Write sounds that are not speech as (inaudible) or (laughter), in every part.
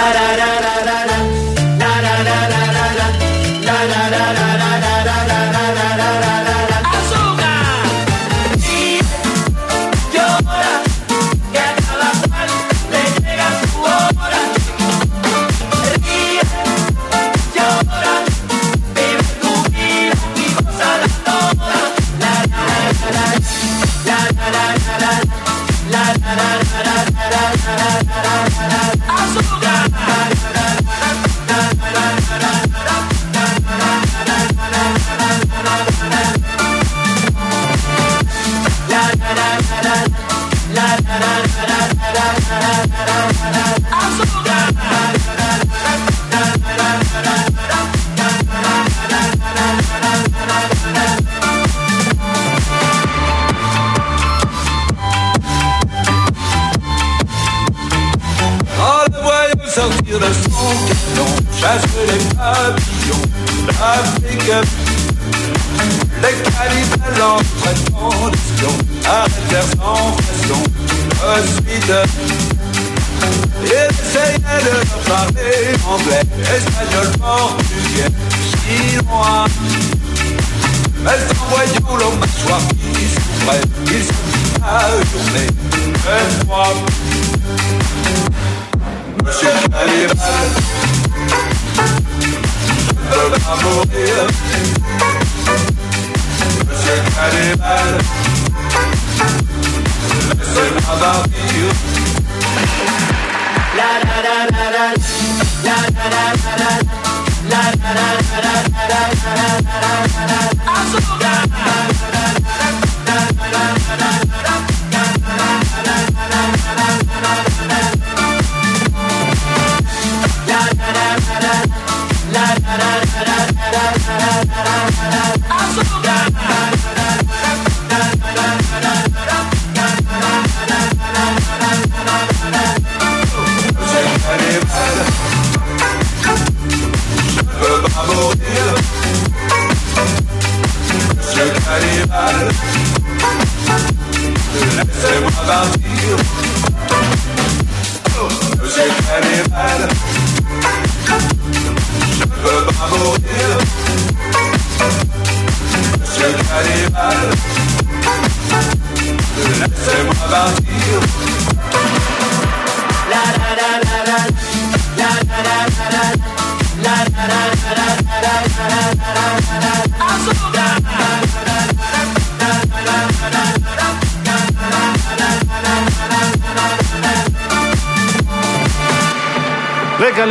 Δέκα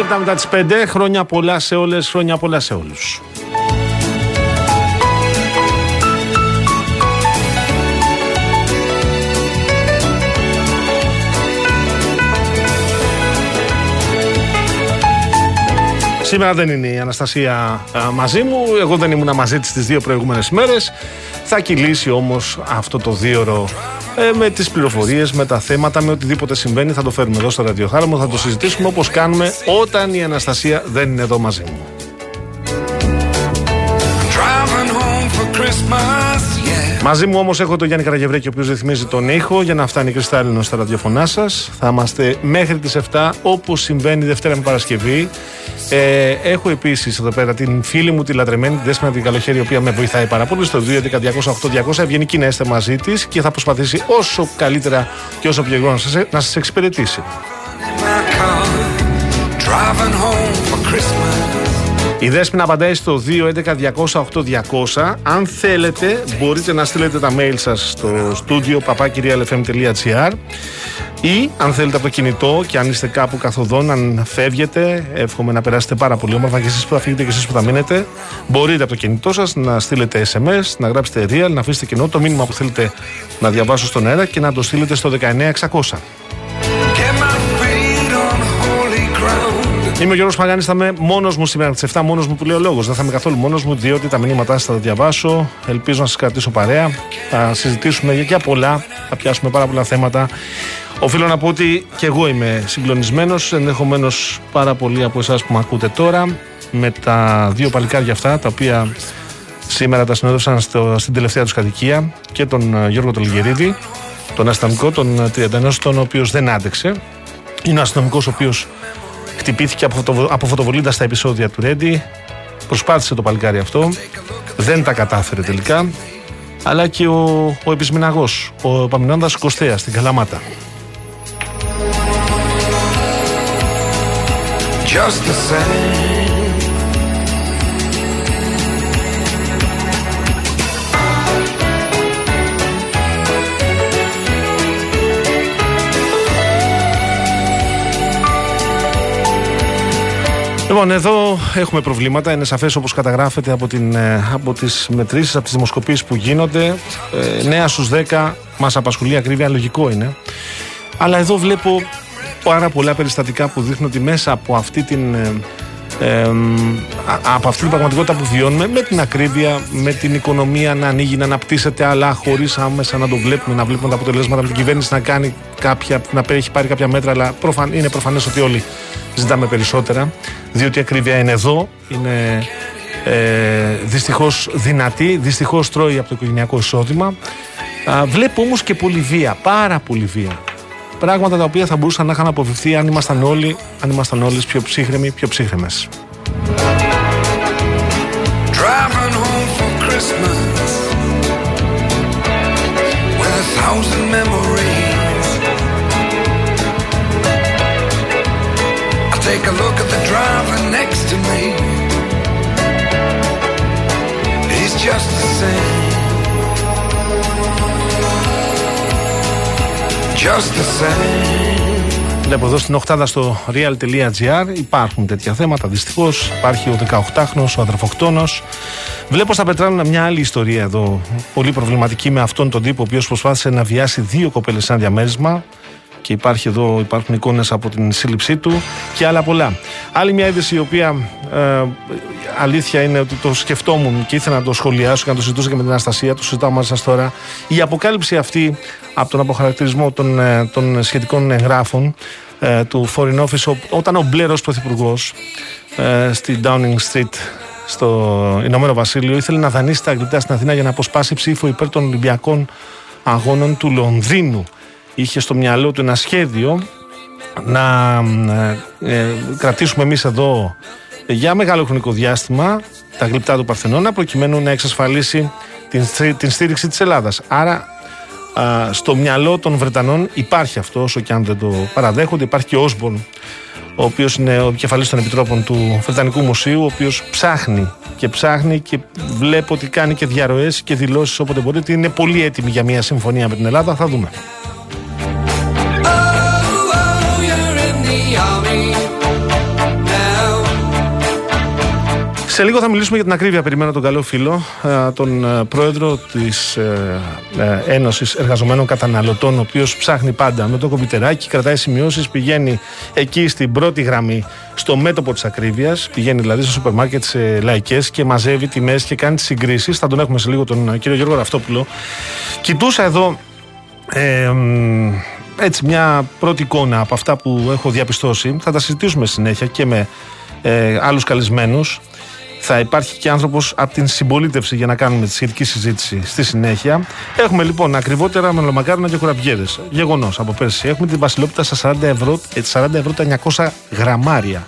λεπτά μετά τις 5 χρόνια πολλά σε όλες, χρόνια πολλά σε όλους. Σήμερα δεν είναι η Αναστασία μαζί μου. Εγώ δεν ήμουν μαζί της τις δύο προηγούμενες μέρες. Θα κυλήσει όμως αυτό το δίωρο ε, με τις πληροφορίες, με τα θέματα, με οτιδήποτε συμβαίνει. Θα το φέρουμε εδώ στο ραδιοχάραμο, θα το συζητήσουμε όπως κάνουμε όταν η Αναστασία δεν είναι εδώ μαζί μου. Μαζί μου όμως έχω τον Γιάννη Καραγευρέκη, ο οποίος ρυθμίζει τον ήχο για να φτάνει κρυστάλλινο στα ραδιοφωνά σας. Θα είμαστε μέχρι τις 7 όπως συμβαίνει Δευτέρα με Παρασκευή. Ε, έχω επίσης εδώ πέρα την φίλη μου τη λατρεμένη, τη Δέσποινα την Καλοχέρη, η οποία με βοηθάει πάρα πολύ στο 2.11.208.200. Ευγενική να είστε μαζί της και θα προσπαθήσει όσο καλύτερα και όσο πιο γρήγορα να σας εξυπηρετήσει. Η Δέσποινα απαντάει στο 211-200-8200. Αν θέλετε, μπορείτε να στείλετε τα mail σας στο στούντιο papakirialfm.gr ή αν θέλετε από το κινητό και αν είστε κάπου καθοδόν, αν φεύγετε, εύχομαι να περάσετε πάρα πολύ όμορφα και εσείς που θα φύγετε και εσείς που θα μείνετε, μπορείτε από το κινητό σας να στείλετε SMS, να γράψετε real, να αφήσετε κοινό το μήνυμα που θέλετε να διαβάσω στον αέρα και να το στείλετε στο 19600. Είμαι ο Γιώργος Παγάνης, θα είμαι μόνος μου σήμερα τι 7, μόνος μου που λέω λόγος. Δεν θα είμαι καθόλου μόνος μου, διότι τα μηνύματά σας θα τα διαβάσω. Ελπίζω να σας κρατήσω παρέα. Θα συζητήσουμε για πολλά, θα πιάσουμε πάρα πολλά θέματα. Οφείλω να πω ότι και εγώ είμαι συγκλονισμένος, ενδεχομένως πάρα πολλοί από εσάς που με ακούτε τώρα, με τα δύο παλικάρια αυτά, τα οποία σήμερα τα συνόδευσαν στην τελευταία τους κατοικία και τον ε, Γιώργο Τολιγερίδη, τον αστυνομικό, τον 31, τον οποίος δεν άντεξε. Είναι ο αστυνομικός ο οποίος χτυπήθηκε από φωτοβολίντα στα επεισόδια του Ρέντι. Προσπάθησε το παλικάρι αυτό. Δεν τα κατάφερε τελικά. Αλλά και ο, ο επισμηναγός, ο Παμινώντας Κωστέα στην Καλαμάτα. Just the same. Λοιπόν, εδώ έχουμε προβλήματα. Είναι σαφές όπως καταγράφεται από, την, ε, από τις μετρήσεις, από τις δημοσκοπήσεις που γίνονται. Ε, 9 στους 10 μας απασχολεί ακρίβεια, λογικό είναι. Αλλά εδώ βλέπω πάρα πολλά περιστατικά που δείχνουν ότι μέσα από αυτή την, ε, ε, από αυτή την πραγματικότητα που βιώνουμε, με την ακρίβεια, με την οικονομία να ανοίγει, να αναπτύσσεται, αλλά χωρίς άμεσα να το βλέπουμε, να βλέπουμε τα αποτελέσματα από την κυβέρνηση να κάνει κάποια, να έχει πάρει κάποια μέτρα, αλλά προφαν, είναι προφανές ότι όλοι ζητάμε περισσότερα, διότι η ακρίβεια είναι εδώ, είναι ε, δυστυχώς δυνατή, δυστυχώς τρώει από το οικογενειακό εισόδημα. βλέπω όμως και πολύ βία, πάρα πολύ βία. Πράγματα τα οποία θα μπορούσαν να είχαν αποφευθεί αν ήμασταν όλοι, αν ήμασταν όλοι πιο ψύχρεμοι, πιο ψύχρεμες. take a look at the driver next to me. He's just the same. Βλέπω εδώ στην οχτάδα στο real.gr υπάρχουν τέτοια θέματα. Δυστυχώς υπάρχει ο 18χρονο, ο αδερφοκτόνος. Βλέπω στα πετράλαινα μια άλλη ιστορία εδώ, πολύ προβληματική με αυτόν τον τύπο, ο οποίος προσπάθησε να βιάσει δύο κοπέλες σε ένα διαμέρισμα και υπάρχει εδώ, υπάρχουν εικόνες από την σύλληψή του και άλλα πολλά. Άλλη μια είδηση η οποία ε, αλήθεια είναι ότι το σκεφτόμουν και ήθελα να το σχολιάσω και να το συζητούσα και με την Αναστασία, το συζητάω μαζί σας τώρα. Η αποκάλυψη αυτή από τον αποχαρακτηρισμό των, ε, των σχετικών εγγράφων ε, του Foreign Office όταν ο Μπλέρο Πρωθυπουργός ε, στη Downing Street στο Ηνωμένο Βασίλειο ήθελε να δανείσει τα αγγλικά στην Αθήνα για να αποσπάσει ψήφο υπέρ των Ολυμπιακών Αγώνων του Λονδίνου είχε στο μυαλό του ένα σχέδιο να ε, ε, κρατήσουμε εμείς εδώ για μεγάλο χρονικό διάστημα τα γλυπτά του Παρθενώνα προκειμένου να εξασφαλίσει την, την στήριξη της Ελλάδας. Άρα στο μυαλό των Βρετανών υπάρχει αυτό όσο και αν δεν το παραδέχονται. Υπάρχει και ο Όσμπορν ο οποίος είναι ο επικεφαλής των επιτρόπων του Βρετανικού Μουσείου ο οποίος ψάχνει και ψάχνει και βλέπω ότι κάνει και διαρροές και δηλώσεις όποτε μπορεί ότι είναι πολύ έτοιμη για μια συμφωνία με την Ελλάδα. Θα δούμε. Σε λίγο θα μιλήσουμε για την ακρίβεια. Περιμένω τον καλό φίλο, ε, τον ε, πρόεδρο της ε, Ένωσης Εργαζομένων Καταναλωτών, ο οποίος ψάχνει πάντα με το κομπιτεράκι, κρατάει σημειώσεις, πηγαίνει εκεί στην πρώτη γραμμή, στο μέτωπο της ακρίβειας. Πηγαίνει δηλαδή στο σούπερ μάρκετ σε λαϊκές και μαζεύει τιμές και κάνει τις συγκρίσεις. Θα τον έχουμε σε λίγο τον κύριο Γιώργο Ραυτόπουλο. Κοιτούσα εδώ. Ε, έτσι μια πρώτη εικόνα από αυτά που έχω διαπιστώσει θα τα συζητήσουμε συνέχεια και με ε, άλλους καλεσμένους θα υπάρχει και άνθρωπος από την συμπολίτευση για να κάνουμε τη σχετική συζήτηση στη συνέχεια. Έχουμε λοιπόν ακριβότερα μελομακάρονα και κουραμπιέδε. Γεγονός από πέρσι. Έχουμε την Βασιλόπιτα στα 40 ευρώ, 40 ε, ευρώ τα 900 γραμμάρια.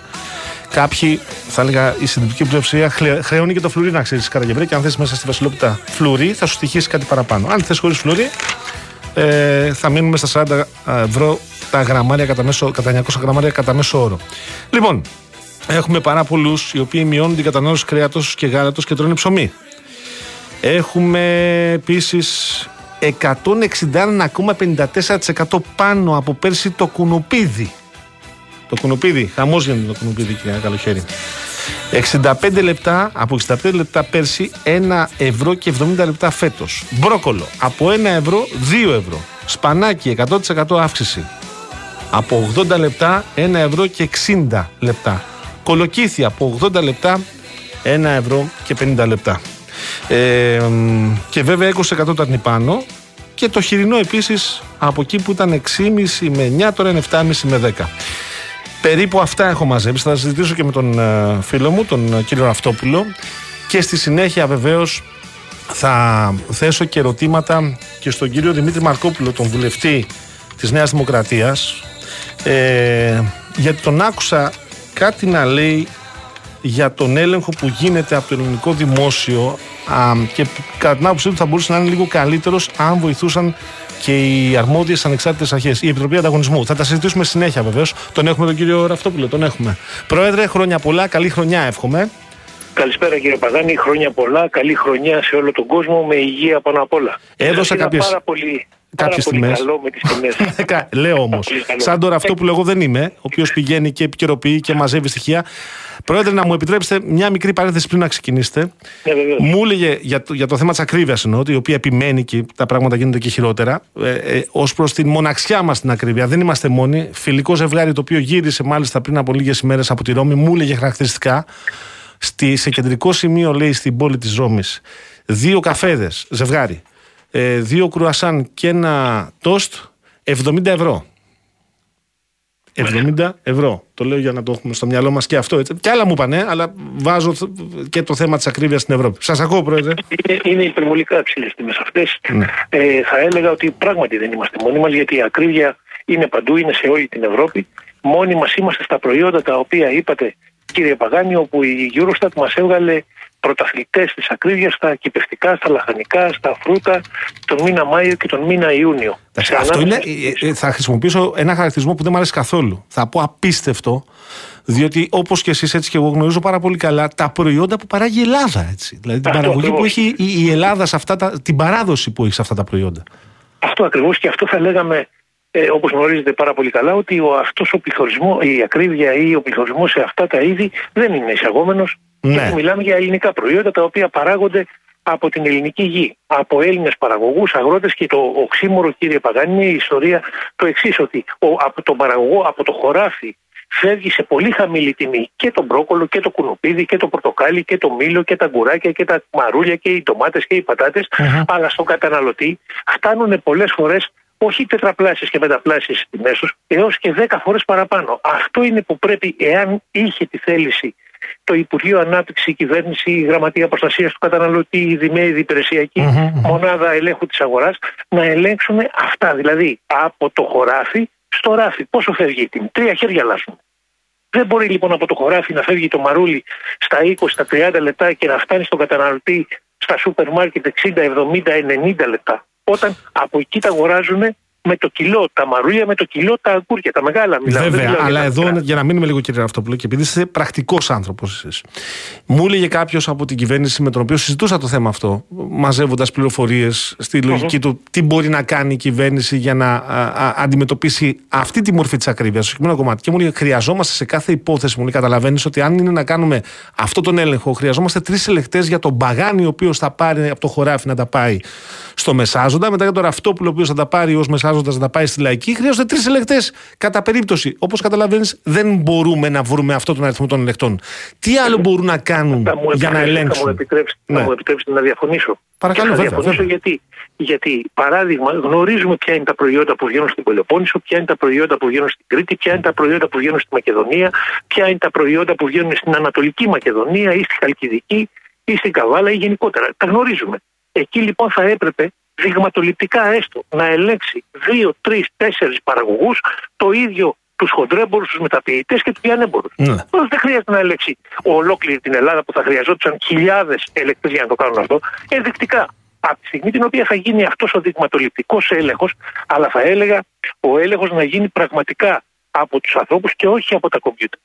Κάποιοι, θα έλεγα, η συντηρητική πλειοψηφία χρεώνει και το φλουρί να ξέρεις Καραγευρέ και αν θες μέσα στη Βασιλόπιτα φλουρί θα σου στοιχήσει κάτι παραπάνω. Αν θες χωρίς φλουρί, ε, θα μείνουμε στα 40 ευρώ τα γραμμάρια κατά, μέσο, κατά 900 γραμμάρια κατά μέσο όρο. Λοιπόν, Έχουμε πάρα πολλούς οι οποίοι μειώνουν την κατανάλωση κρέατος και γάλατος και τρώνε ψωμί. Έχουμε επίσης 161,54% πάνω από πέρσι το κουνουπίδι. Το κουνουπίδι, χαμός γίνεται το κουνουπίδι, κύριε Καλοχέρι. 65 λεπτά, από 65 λεπτά πέρσι, 1 ευρώ και 70 λεπτά φέτος. Μπρόκολο, από 1 ευρώ, 2 ευρώ. Σπανάκι, 100% αύξηση. Από 80 λεπτά, 1 ευρώ και 60 λεπτά. Κολοκύθια από 80 λεπτά 1 ευρώ και 50 λεπτά. Ε, και βέβαια 20% ήταν πάνω και το χοιρινό επίσης από εκεί που ήταν 6,5 με 9 τώρα είναι 7,5 με 10. Περίπου αυτά έχω μαζέψει. Θα συζητήσω και με τον ε, φίλο μου, τον ε, κύριο Ραφτόπουλο και στη συνέχεια βεβαίως θα θέσω και ερωτήματα και στον κύριο Δημήτρη Μαρκόπουλο, τον βουλευτή της Νέας Δημοκρατίας ε, γιατί τον άκουσα κάτι να λέει για τον έλεγχο που γίνεται από το ελληνικό δημόσιο α, και κατά την άποψή του θα μπορούσε να είναι λίγο καλύτερος αν βοηθούσαν και οι αρμόδιες ανεξάρτητες αρχές, η Επιτροπή Ανταγωνισμού. Θα τα συζητήσουμε συνέχεια βεβαίως. Τον έχουμε τον κύριο Ραφτόπουλο, τον έχουμε. Πρόεδρε, χρόνια πολλά, καλή χρονιά εύχομαι. Καλησπέρα κύριε Παγάνη, χρόνια πολλά, καλή χρονιά σε όλο τον κόσμο με υγεία πάνω απ' όλα. Έδωσα κάποιε. Πάρα πολύ, κάποιες πολύ τιμές. καλό με τις τιμές. (laughs) Λέω όμως, σαν τώρα αυτό που εγώ δεν είμαι, ο οποίος πηγαίνει και επικαιροποιεί και μαζεύει στοιχεία. Πρόεδρε, να μου επιτρέψετε μια μικρή παρένθεση πριν να ξεκινήσετε. Ναι, μου έλεγε για το, για το θέμα της ακρίβειας εννοώ, η οποία επιμένει και τα πράγματα γίνονται και χειρότερα. Ε, ε, Ω προς την μοναξιά μας στην ακρίβεια, δεν είμαστε μόνοι. Φιλικό ζευγάρι το οποίο γύρισε μάλιστα πριν από λίγες ημέρες από τη Ρώμη, μου έλεγε χαρακτηριστικά. Στη, σε κεντρικό σημείο, λέει, στην πόλη της Ρώμης, δύο καφέδες, ζευγάρι, ε, δύο κρουασάν και ένα τόστ, 70 ευρώ. 70 ευρώ. Το λέω για να το έχουμε στο μυαλό μας και αυτό. Έτσι. Και άλλα μου είπανε, αλλά βάζω και το θέμα της ακρίβειας στην Ευρώπη. Σας ακούω, Πρόεδρε. Είναι, είναι υπερβολικά ψηλέ τιμές αυτές. Ναι. Ε, θα έλεγα ότι πράγματι δεν είμαστε μόνοι μας, γιατί η ακρίβεια είναι παντού, είναι σε όλη την Ευρώπη. Μόνοι μας είμαστε στα προϊόντα τα οποία είπατε, κύριε Παγάνη, όπου η Eurostat μας έβγαλε πρωταθλητές της ακρίβειας στα κυπευτικά, στα λαχανικά, στα φρούτα τον μήνα Μάιο και τον μήνα Ιούνιο. αυτό είναι, ε, ε, θα χρησιμοποιήσω ένα χαρακτηρισμό που δεν μου αρέσει καθόλου. Θα πω απίστευτο, διότι όπως και εσείς έτσι και εγώ γνωρίζω πάρα πολύ καλά τα προϊόντα που παράγει η Ελλάδα. Έτσι. Δηλαδή την παραγωγή που έχει η Ελλάδα, σε αυτά τα, την παράδοση που έχει σε αυτά τα προϊόντα. Αυτό ακριβώς και αυτό θα λέγαμε ε, όπως γνωρίζετε πάρα πολύ καλά, ότι αυτός ο πληθωρισμό, η ακρίβεια ή ο πληθωρισμός σε αυτά τα είδη δεν είναι εισαγόμενος. Ναι. Γιατί μιλάμε για ελληνικά προϊόντα τα οποία παράγονται από την ελληνική γη. Από Έλληνες παραγωγούς, αγρότες και το οξύμορο, κύριε Παγάνη, είναι η ιστορία το εξής, ότι ο, από τον παραγωγό, από το χωράφι, φεύγει σε πολύ χαμηλή τιμή και το μπρόκολο και το κουνουπίδι και το πορτοκάλι και το μήλο και τα γκουράκια και τα μαρούλια και οι ντομάτες και οι πατατε αλλά στον καταναλωτή φτάνουν πολλές φορές όχι τετραπλάσιε και πενταπλάσιε τιμέ του, έως και δέκα φορές παραπάνω. Αυτό είναι που πρέπει, εάν είχε τη θέληση το Υπουργείο Ανάπτυξης, η Κυβέρνηση, η Γραμματεία Προστασίας του Καταναλωτή, η ΔΜΕ, η Μονάδα Ελέγχου της Αγοράς, να ελέγξουν αυτά. Δηλαδή από το χωράφι στο ράφι. Πόσο φεύγει η τιμή, τρία χέρια αλλάζουν. Δεν μπορεί λοιπόν από το χωράφι να φεύγει το μαρούλι στα 20, στα 30 λεπτά και να φτάνει στον καταναλωτή στα σούπερ μάρκετ 60, 70, 90 λεπτά όταν από εκεί τα αγοράζουν με το κιλό τα μαρούλια, με το κιλό τα αγκούρια, τα μεγάλα μιλάμε. Βέβαια, αλλά εδώ για να μείνουμε λίγο κύριε Ραφτόπουλο και επειδή είστε πρακτικός άνθρωπος εσείς. Μου έλεγε κάποιος από την κυβέρνηση με τον οποίο συζητούσα το θέμα αυτό, μαζεύοντας πληροφορίες στη λογικη του τι μπορεί να κάνει η κυβέρνηση για να α, αντιμετωπίσει αυτή τη μορφή της ακρίβειας, το συγκεκριμένο κομμάτι. Και μου λέει: Χρειαζόμαστε σε κάθε υπόθεση, μου λέει: Καταλαβαίνεις ότι αν είναι να κάνουμε αυτό τον έλεγχο, χρειαζόμαστε τρεις ελεκτέ για τον μπαγάνι ο οποίος θα πάρει από το χωράφι να τα πάει στο Μεσάζοντα, μετά για τον Ραφτόπουλο ο οποίος θα τα πάρει ως Μεσάζοντα να τα πάει στη λαϊκή, χρειάζονται τρεις ελεκτέ κατά περίπτωση. Όπως καταλαβαίνεις, δεν μπορούμε να βρούμε αυτό τον αριθμό των ελεκτών. Τι άλλο μπορούν να κάνουν για να ελέγξουν. Θα μου επιτρέψετε, ναι. μου επιτρέψετε να διαφωνήσω. Παρακαλώ, βέβαια. διαφωνήσω γιατί. Γιατί, παράδειγμα, γνωρίζουμε ποια είναι τα προϊόντα που βγαίνουν στην Πελοπόννησο, ποια είναι τα προϊόντα που βγαίνουν στην Κρήτη, ποια είναι τα προϊόντα που βγαίνουν στη Μακεδονία, ποια είναι τα προϊόντα που βγαίνουν στην Ανατολική Μακεδονία ή στη Χαλκιδική ή στην Καβάλα ή γενικότερα. Τα γνωρίζουμε. Εκεί λοιπόν θα έπρεπε δειγματοληπτικά έστω να ελέγξει δύο, τρεις, τέσσερις παραγωγούς, το ίδιο τους χοντρέμπορους, τους μεταποιητές και τους λιανέμπορου. Ναι. Δεν χρειάζεται να ελέγξει ολόκληρη την Ελλάδα που θα χρειαζόταν χιλιάδες ελεκτές για να το κάνουν αυτό. Ενδεικτικά. Από τη στιγμή την οποία θα γίνει αυτός ο δειγματοληπτικός έλεγχος, αλλά θα έλεγα ο έλεγχος να γίνει πραγματικά από τους ανθρώπους και όχι από τα κομπιούτερ.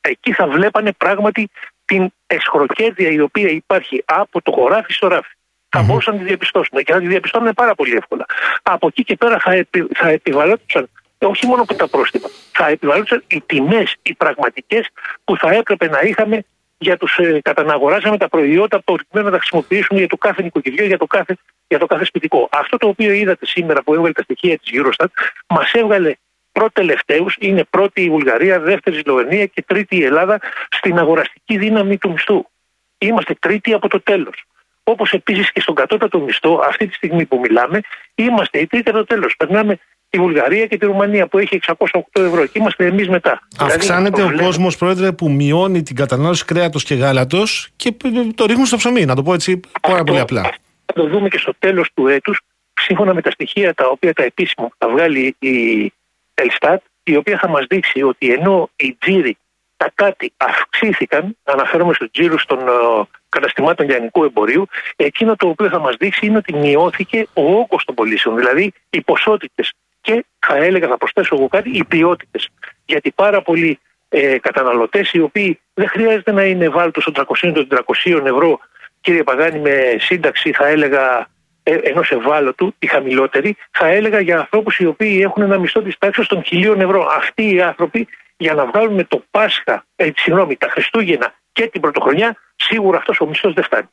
Εκεί θα βλέπανε πράγματι την εσχροκέρδεια η οποία υπάρχει από το χωράφι στο ράφι θα μπορούσαν να τη διαπιστώσουν και θα τη διαπιστώνουν πάρα πολύ εύκολα. Από εκεί και πέρα θα, επι, θα επιβαλόντουσαν όχι μόνο που τα πρόστιμα, θα επιβαλόντουσαν οι τιμές, οι πραγματικές που θα έπρεπε να είχαμε για τους ε, καταναγοράζαμε τα προϊόντα προκειμένου να τα χρησιμοποιήσουν για το κάθε νοικοκυριό, για το κάθε, για το κάθε σπιτικό. Αυτό το οποίο είδατε σήμερα που έβγαλε τα στοιχεία της Eurostat, μας έβγαλε προτελευταίους, είναι πρώτη η Βουλγαρία, δεύτερη η Σλοβενία και τρίτη η Ελλάδα στην αγοραστική δύναμη του μισθού. Είμαστε τρίτη από το τέλος. Όπως επίσης και στον κατώτατο μισθό, αυτή τη στιγμή που μιλάμε, είμαστε η τρίτη το τέλος. Περνάμε τη Βουλγαρία και τη Ρουμανία που έχει 608 ευρώ και είμαστε εμείς μετά. Δηλαδή, Αυξάνεται ο κόσμος, Πρόεδρε, που μειώνει την κατανάλωση κρέατος και γάλατος και το ρίχνουν στο ψωμί, να το πω έτσι πάρα πολύ απλά. Θα το δούμε και στο τέλος του έτους, σύμφωνα με τα στοιχεία τα οποία τα επίσημα θα βγάλει η Ελστάτ, η οποία θα μας δείξει ότι ενώ οι τζίροι τα κάτι αυξήθηκαν, αναφέρομαι στους τζίρους των uh, καταστημάτων λιανικού εμπορίου, εκείνο το οποίο θα μας δείξει είναι ότι μειώθηκε ο όγκος των πωλήσεων, δηλαδή οι ποσότητες και θα έλεγα, θα προσθέσω εγώ κάτι, οι ποιότητες. Γιατί πάρα πολλοί ε, καταναλωτές οι οποίοι δεν χρειάζεται να είναι βάλτος των 300-400 ευρώ κύριε Παγάνη με σύνταξη θα έλεγα ε, ενός ευάλωτου, η χαμηλότερη, θα έλεγα για ανθρώπους οι οποίοι έχουν ένα μισθό της τάξης των χιλίων ευρώ. Αυτοί οι άνθρωποι για να βγάλουν το Πάσχα, ε, συγγνώμη, τα Χριστούγεννα και την Πρωτοχρονιά, σίγουρα αυτός ο μισθός δεν φτάνει.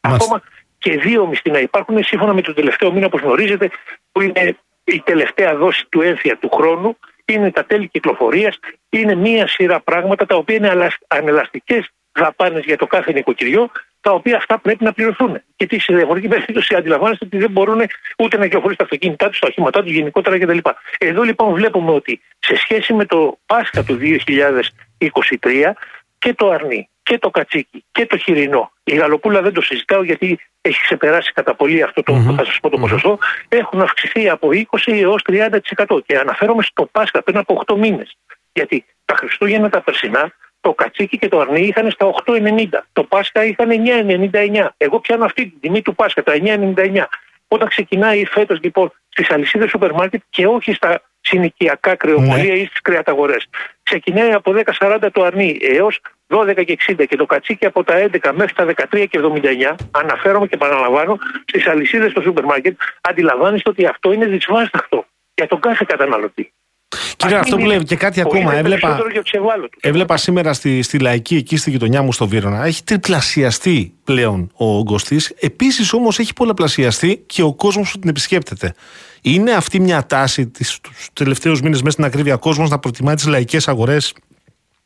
Ακόμα και δύο μισθοί να υπάρχουν, σύμφωνα με το τελευταίο μήνα, όπως γνωρίζετε, που είναι η τελευταία δόση του ένθια του χρόνου, είναι τα τέλη κυκλοφορίας, είναι μία σειρά πράγματα τα οποία είναι ανελαστικές δαπάνες για το κάθε νοικοκυριό, τα οποία αυτά πρέπει να πληρωθούν. Γιατί σε διαφορετική περίπτωση αντιλαμβάνεστε ότι δεν μπορούν ούτε να κυκλοφορήσουν τα αυτοκίνητά τους, τα οχήματά τους γενικότερα κτλ. Εδώ λοιπόν βλέπουμε ότι σε σχέση με το Πάσχα του 2023 και το αρνί και το κατσίκι και το χοιρινό. Η γαλοπούλα δεν το συζητάω γιατί έχει ξεπεράσει κατά πολύ αυτό το, mm-hmm. θα σας πω το ποσοστό. Έχουν αυξηθεί από 20 έως 30%. Και αναφέρομαι στο Πάσχα πριν από 8 μήνες. Γιατί τα Χριστούγεννα τα περσινά το κατσίκι και το αρνί είχαν στα 8,90. Το Πάσχα είχαν 9,99. Εγώ πιάνω αυτή την τιμή του Πάσχα, τα 9,99. Όταν ξεκινάει φέτος λοιπόν στις αλυσίδες σούπερ μάρκετ και όχι στα συνοικιακά κρεοπολία ναι. ή στις κρεαταγορές. Ξεκινάει από 10,40 το αρνί έως 12,60 και το κατσίκι από τα 11 μέχρι τα 13,79. Αναφέρομαι και επαναλαμβάνω στις αλυσίδες στο σούπερ μάρκετ. Αντιλαμβάνεστε ότι αυτό είναι δυσβάσταχτο για τον κάθε καταναλωτή. Κύριε, αυτό που λέει και κάτι ακόμα. Έβλεπα, έβλεπα σήμερα στη, στη λαϊκή εκεί στη γειτονιά μου στο Βύρονα. Έχει τριπλασιαστεί πλέον ο όγκο τη. Επίσης όμως έχει πολλαπλασιαστεί και ο κόσμος που την επισκέπτεται. Είναι αυτή μια τάση τους τελευταίους μήνες μέσα στην ακρίβεια κόσμος να προτιμά τις λαϊκές αγορές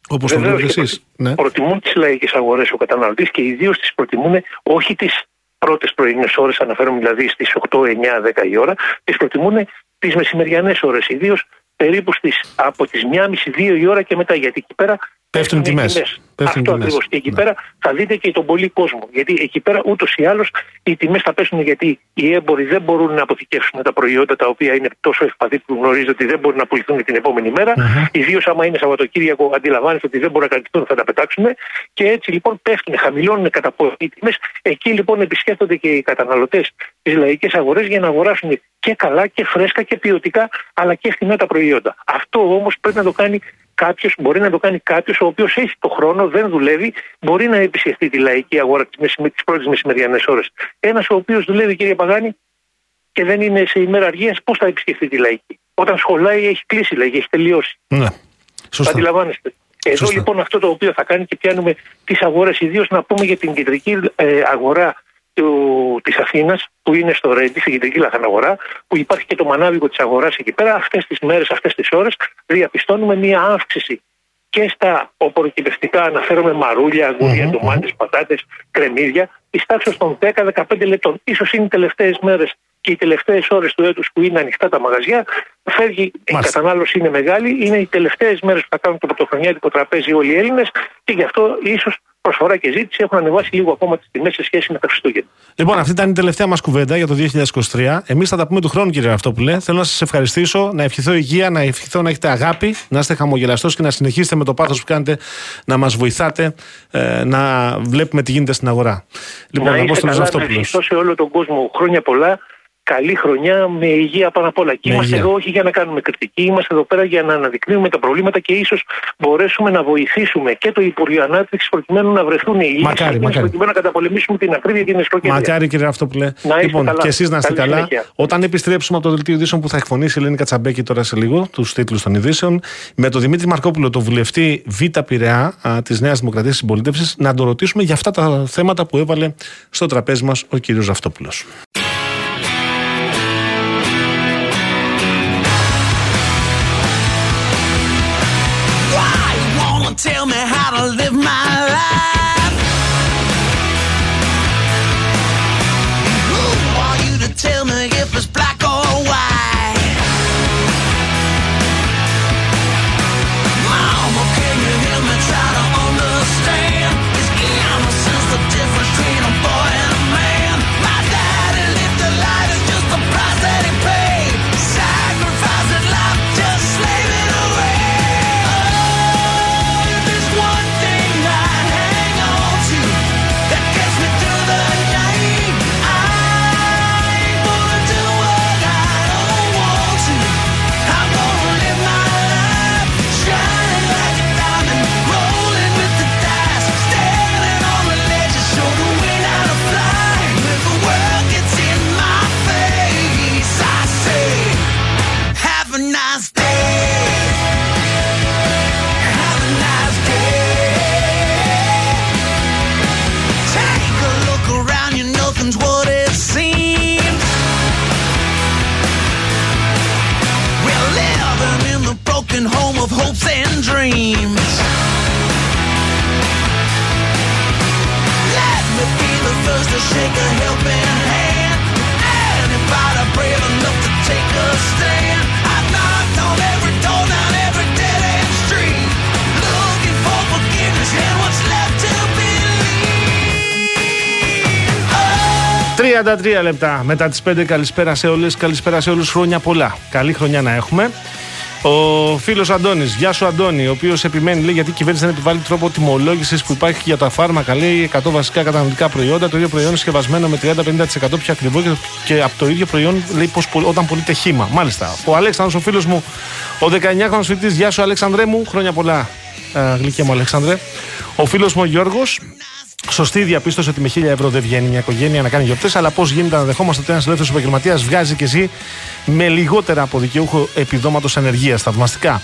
Όπως το βλέπετε εσείς. Ναι. Προτιμούν τις λαϊκές αγορές ο καταναλωτής και ιδίως τις προτιμούν όχι τις πρώτες πρωινές ώρες, αναφέρομαι δηλαδή στις 8, 9, 10 η ώρα, τις προτιμούν τις μεσημεριανές ώρες. Ιδίως περίπου στις, από τις 1.30-2 η ώρα και μετά. Γιατί εκεί πέρα πέφτουν τιμές. Αυτό ακριβώς. Και εκεί ναι. πέρα θα δείτε και τον πολύ κόσμο. Γιατί εκεί πέρα ούτως ή άλλως οι τιμές θα πέσουν γιατί οι έμποροι δεν μπορούν να αποθηκεύσουν τα προϊόντα τα οποία είναι τόσο ευπαθή που γνωρίζετε ότι δεν μπορούν να πουληθούν την επόμενη μέρα. Mm-hmm. Ιδίως άμα είναι Σαββατοκύριακο, αντιλαμβάνεστε ότι δεν μπορούν να κρατηθούν, θα τα πετάξουν. Και έτσι λοιπόν πέφτουν, χαμηλώνουν κατά πολύ οι τιμές. Εκεί λοιπόν επισκέφτονται και οι καταναλωτές τις λαϊκές αγορές για να αγοράσουν και καλά και φρέσκα και ποιοτικά αλλά και φθηνά τα προϊόντα. Αυτό όμως πρέπει να το κάνει κάποιος, μπορεί να το κάνει κάποιος ο οποίος έχει το χρόνο, δεν δουλεύει, μπορεί να επισκεφτεί τη λαϊκή αγορά τις πρώτες μεσημεριανές ώρες. Ένας ο οποίος δουλεύει, κύριε Παγάνη, και δεν είναι σε ημέρα αργίας, πώς θα επισκεφτεί τη λαϊκή; Όταν σχολάει, έχει κλείσει, λέγει, έχει τελειώσει. Ναι. Σωστά. Αντιλαμβάνεστε. Εδώ λοιπόν αυτό το οποίο θα κάνει και πιάνουμε τις αγορές, ιδίως να πούμε για την κεντρική ε, αγορά του, της Αθήνας που είναι στο Ρέντι, στην κεντρική λαχαναγορά, που υπάρχει και το μανάβικο της αγοράς εκεί πέρα, αυτές τις μέρες, αυτές τις ώρες διαπιστώνουμε μία αύξηση και στα οποροκυπευτικά αναφέρομαι μαρούλια, αγγούρια, mm-hmm. ντομάτες, πατάτες, κρεμμύδια, της τάξης των 10-15 λεπτών. Ίσως είναι οι τελευταίες μέρες και οι τελευταίες ώρες του έτους που είναι ανοιχτά τα μαγαζιά, φεύγει, Μάλιστα. η κατανάλωση είναι μεγάλη, είναι οι τελευταίες μέρες που θα κάνουν το πρωτοχρονιάτικο τραπέζι όλοι οι Έλληνες και γι' αυτό ίσως προσφορά και ζήτηση έχουν ανεβάσει λίγο ακόμα τις τιμές σε σχέση με τα Χριστούγεννα. Λοιπόν, αυτή ήταν η τελευταία μας κουβέντα για το 2023. Εμείς θα τα πούμε του χρόνου, κύριε Ραφτόπουλε. Θέλω να σας ευχαριστήσω, να ευχηθώ υγεία, να ευχηθώ να έχετε αγάπη, να είστε χαμογελαστός και να συνεχίσετε με το πάθος που κάνετε να μας βοηθάτε ε, να βλέπουμε τι γίνεται στην αγορά. Λοιπόν, να είστε καλά, να ευχηθώ σε όλο τον κόσμο χρόνια πολλά καλή χρονιά με υγεία πάνω απ' όλα. Και είμαστε εδώ όχι για να κάνουμε κριτική, είμαστε εδώ πέρα για να αναδεικνύουμε τα προβλήματα και ίσως μπορέσουμε να βοηθήσουμε και το Υπουργείο Ανάπτυξης προκειμένου να βρεθούν οι λύσει προκειμένου να καταπολεμήσουμε την ακρίβεια και την εσχροκέρδεια. Μακάρι, κύριε Αυτόπουλε. Να λοιπόν, καλά. και εσείς να είστε καλά. Όταν επιστρέψουμε από το δελτίο ειδήσεων που θα εκφωνήσει η Ελένη Κατσαμπέκη τώρα σε λίγο, τους τίτλους των ειδήσεων, με τον Δημήτρη Μαρκόπουλο, το βουλευτή Β' Πειραιά της Νέας Δημοκρατίας Συμπολίτευσης, να το ρωτήσουμε για αυτά τα θέματα που έβαλε στο τραπέζι μας ο κύριος Αυτόπουλο. Dreams. Let me be the first to shake a helping hand. Anybody brave enough to take a stand? I knocked on every door down every dead end street, looking for forgiveness and what's left to believe. 33 λεπτά μετά τι 5. Καλησπέρα σε όλε. Καλησπέρα σε όλου. Χρόνια πολλά. Καλή χρονιά να έχουμε. Ο φίλος Αντώνης, γεια σου Αντώνη, ο οποίος επιμένει λέει, γιατί η κυβέρνηση δεν επιβάλλει τρόπο τιμολόγησης που υπάρχει για τα φάρμακα. Λέει 100 βασικά καταναλωτικά προϊόντα. Το ίδιο προϊόν είναι συσκευασμένο με 30-50% πιο ακριβό και, και από το ίδιο προϊόν λέει πως, όταν πωλείται χήμα. Μάλιστα. Ο Αλέξανδρος, ο φίλος μου, ο 19χρονο φοιτητής, γεια σου Αλέξανδρέ μου, χρόνια πολλά. Ε, γλυκία μου Αλέξανδρε. Ο φίλος μου ο Γιώργος, Σωστή διαπίστωση ότι με 1000 ευρώ δεν βγαίνει μια οικογένεια να κάνει γιορτές, αλλά πώς γίνεται να δεχόμαστε ότι ένας ελεύθερος επαγγελματίας βγάζει και ζει με λιγότερα από δικαιούχο επιδόματος ανεργίας. Θαυμαστικά.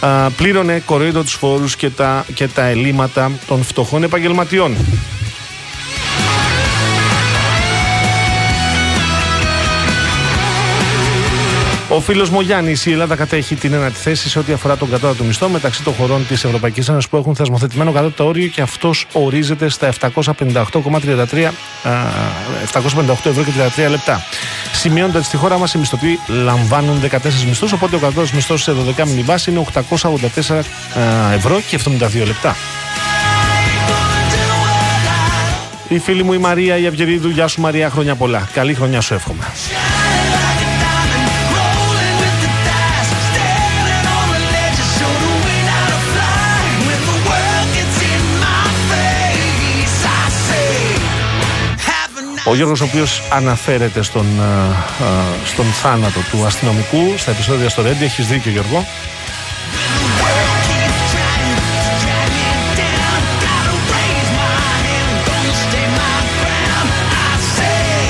Α, πλήρωνε κοροϊδό τους φόρους και τα, και τα ελλείμματα των φτωχών επαγγελματιών. Ο φίλος μου Γιάννης, η Ελλάδα κατέχει την ένατη θέση σε ό,τι αφορά τον κατώτατο μισθό μεταξύ των χωρών της Ευρωπαϊκής Ένωσης που έχουν θεσμοθετημένο κατώτατο όριο και αυτός ορίζεται στα 758,33 758 ευρώ και 33 λεπτά. Σημειώνοντας ότι στη χώρα μας οι μισθωτοί λαμβάνουν 14 μισθούς, οπότε ο κατώτατος μισθός σε 12 μήνυ βάση είναι 884 ευρώ και 72 λεπτά. Η φίλη μου η Μαρία η Αυγερίδου, γεια σου Μαρία, χρόνια πολλά. Καλή χρονιά σου εύχομαι. Ο Γιώργος ο οποίος αναφέρεται στον, α, α, στον θάνατο του αστυνομικού στα επεισόδια στο Ρέντι. Έχεις δίκιο Γιώργο. world keeps trying to drag me down. Gotta raise my hand, gonna stay my ground. I say.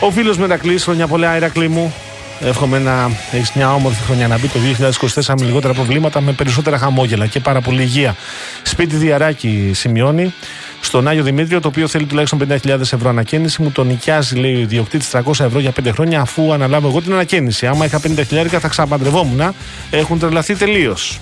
Ο φίλος Μερακλής, χρονιά πολλά Ηρακλή μου. Εύχομαι να έχεις μια όμορφη χρονιά να μπει το 2024 με λιγότερα προβλήματα, με περισσότερα χαμόγελα και πάρα πολύ υγεία. Σπίτι Διαράκη σημειώνει. Στον Άγιο Δημήτριο, το οποίο θέλει τουλάχιστον 50.000 ευρώ ανακαίνιση, μου τον νοικιάζει, λέει ο ιδιοκτήτης 300 ευρώ για 5 χρόνια, αφού αναλάβω εγώ την ανακαίνιση. Άμα είχα 50.000 θα ξαπαντρευόμουν. Έχουν τρελαθεί τελείως.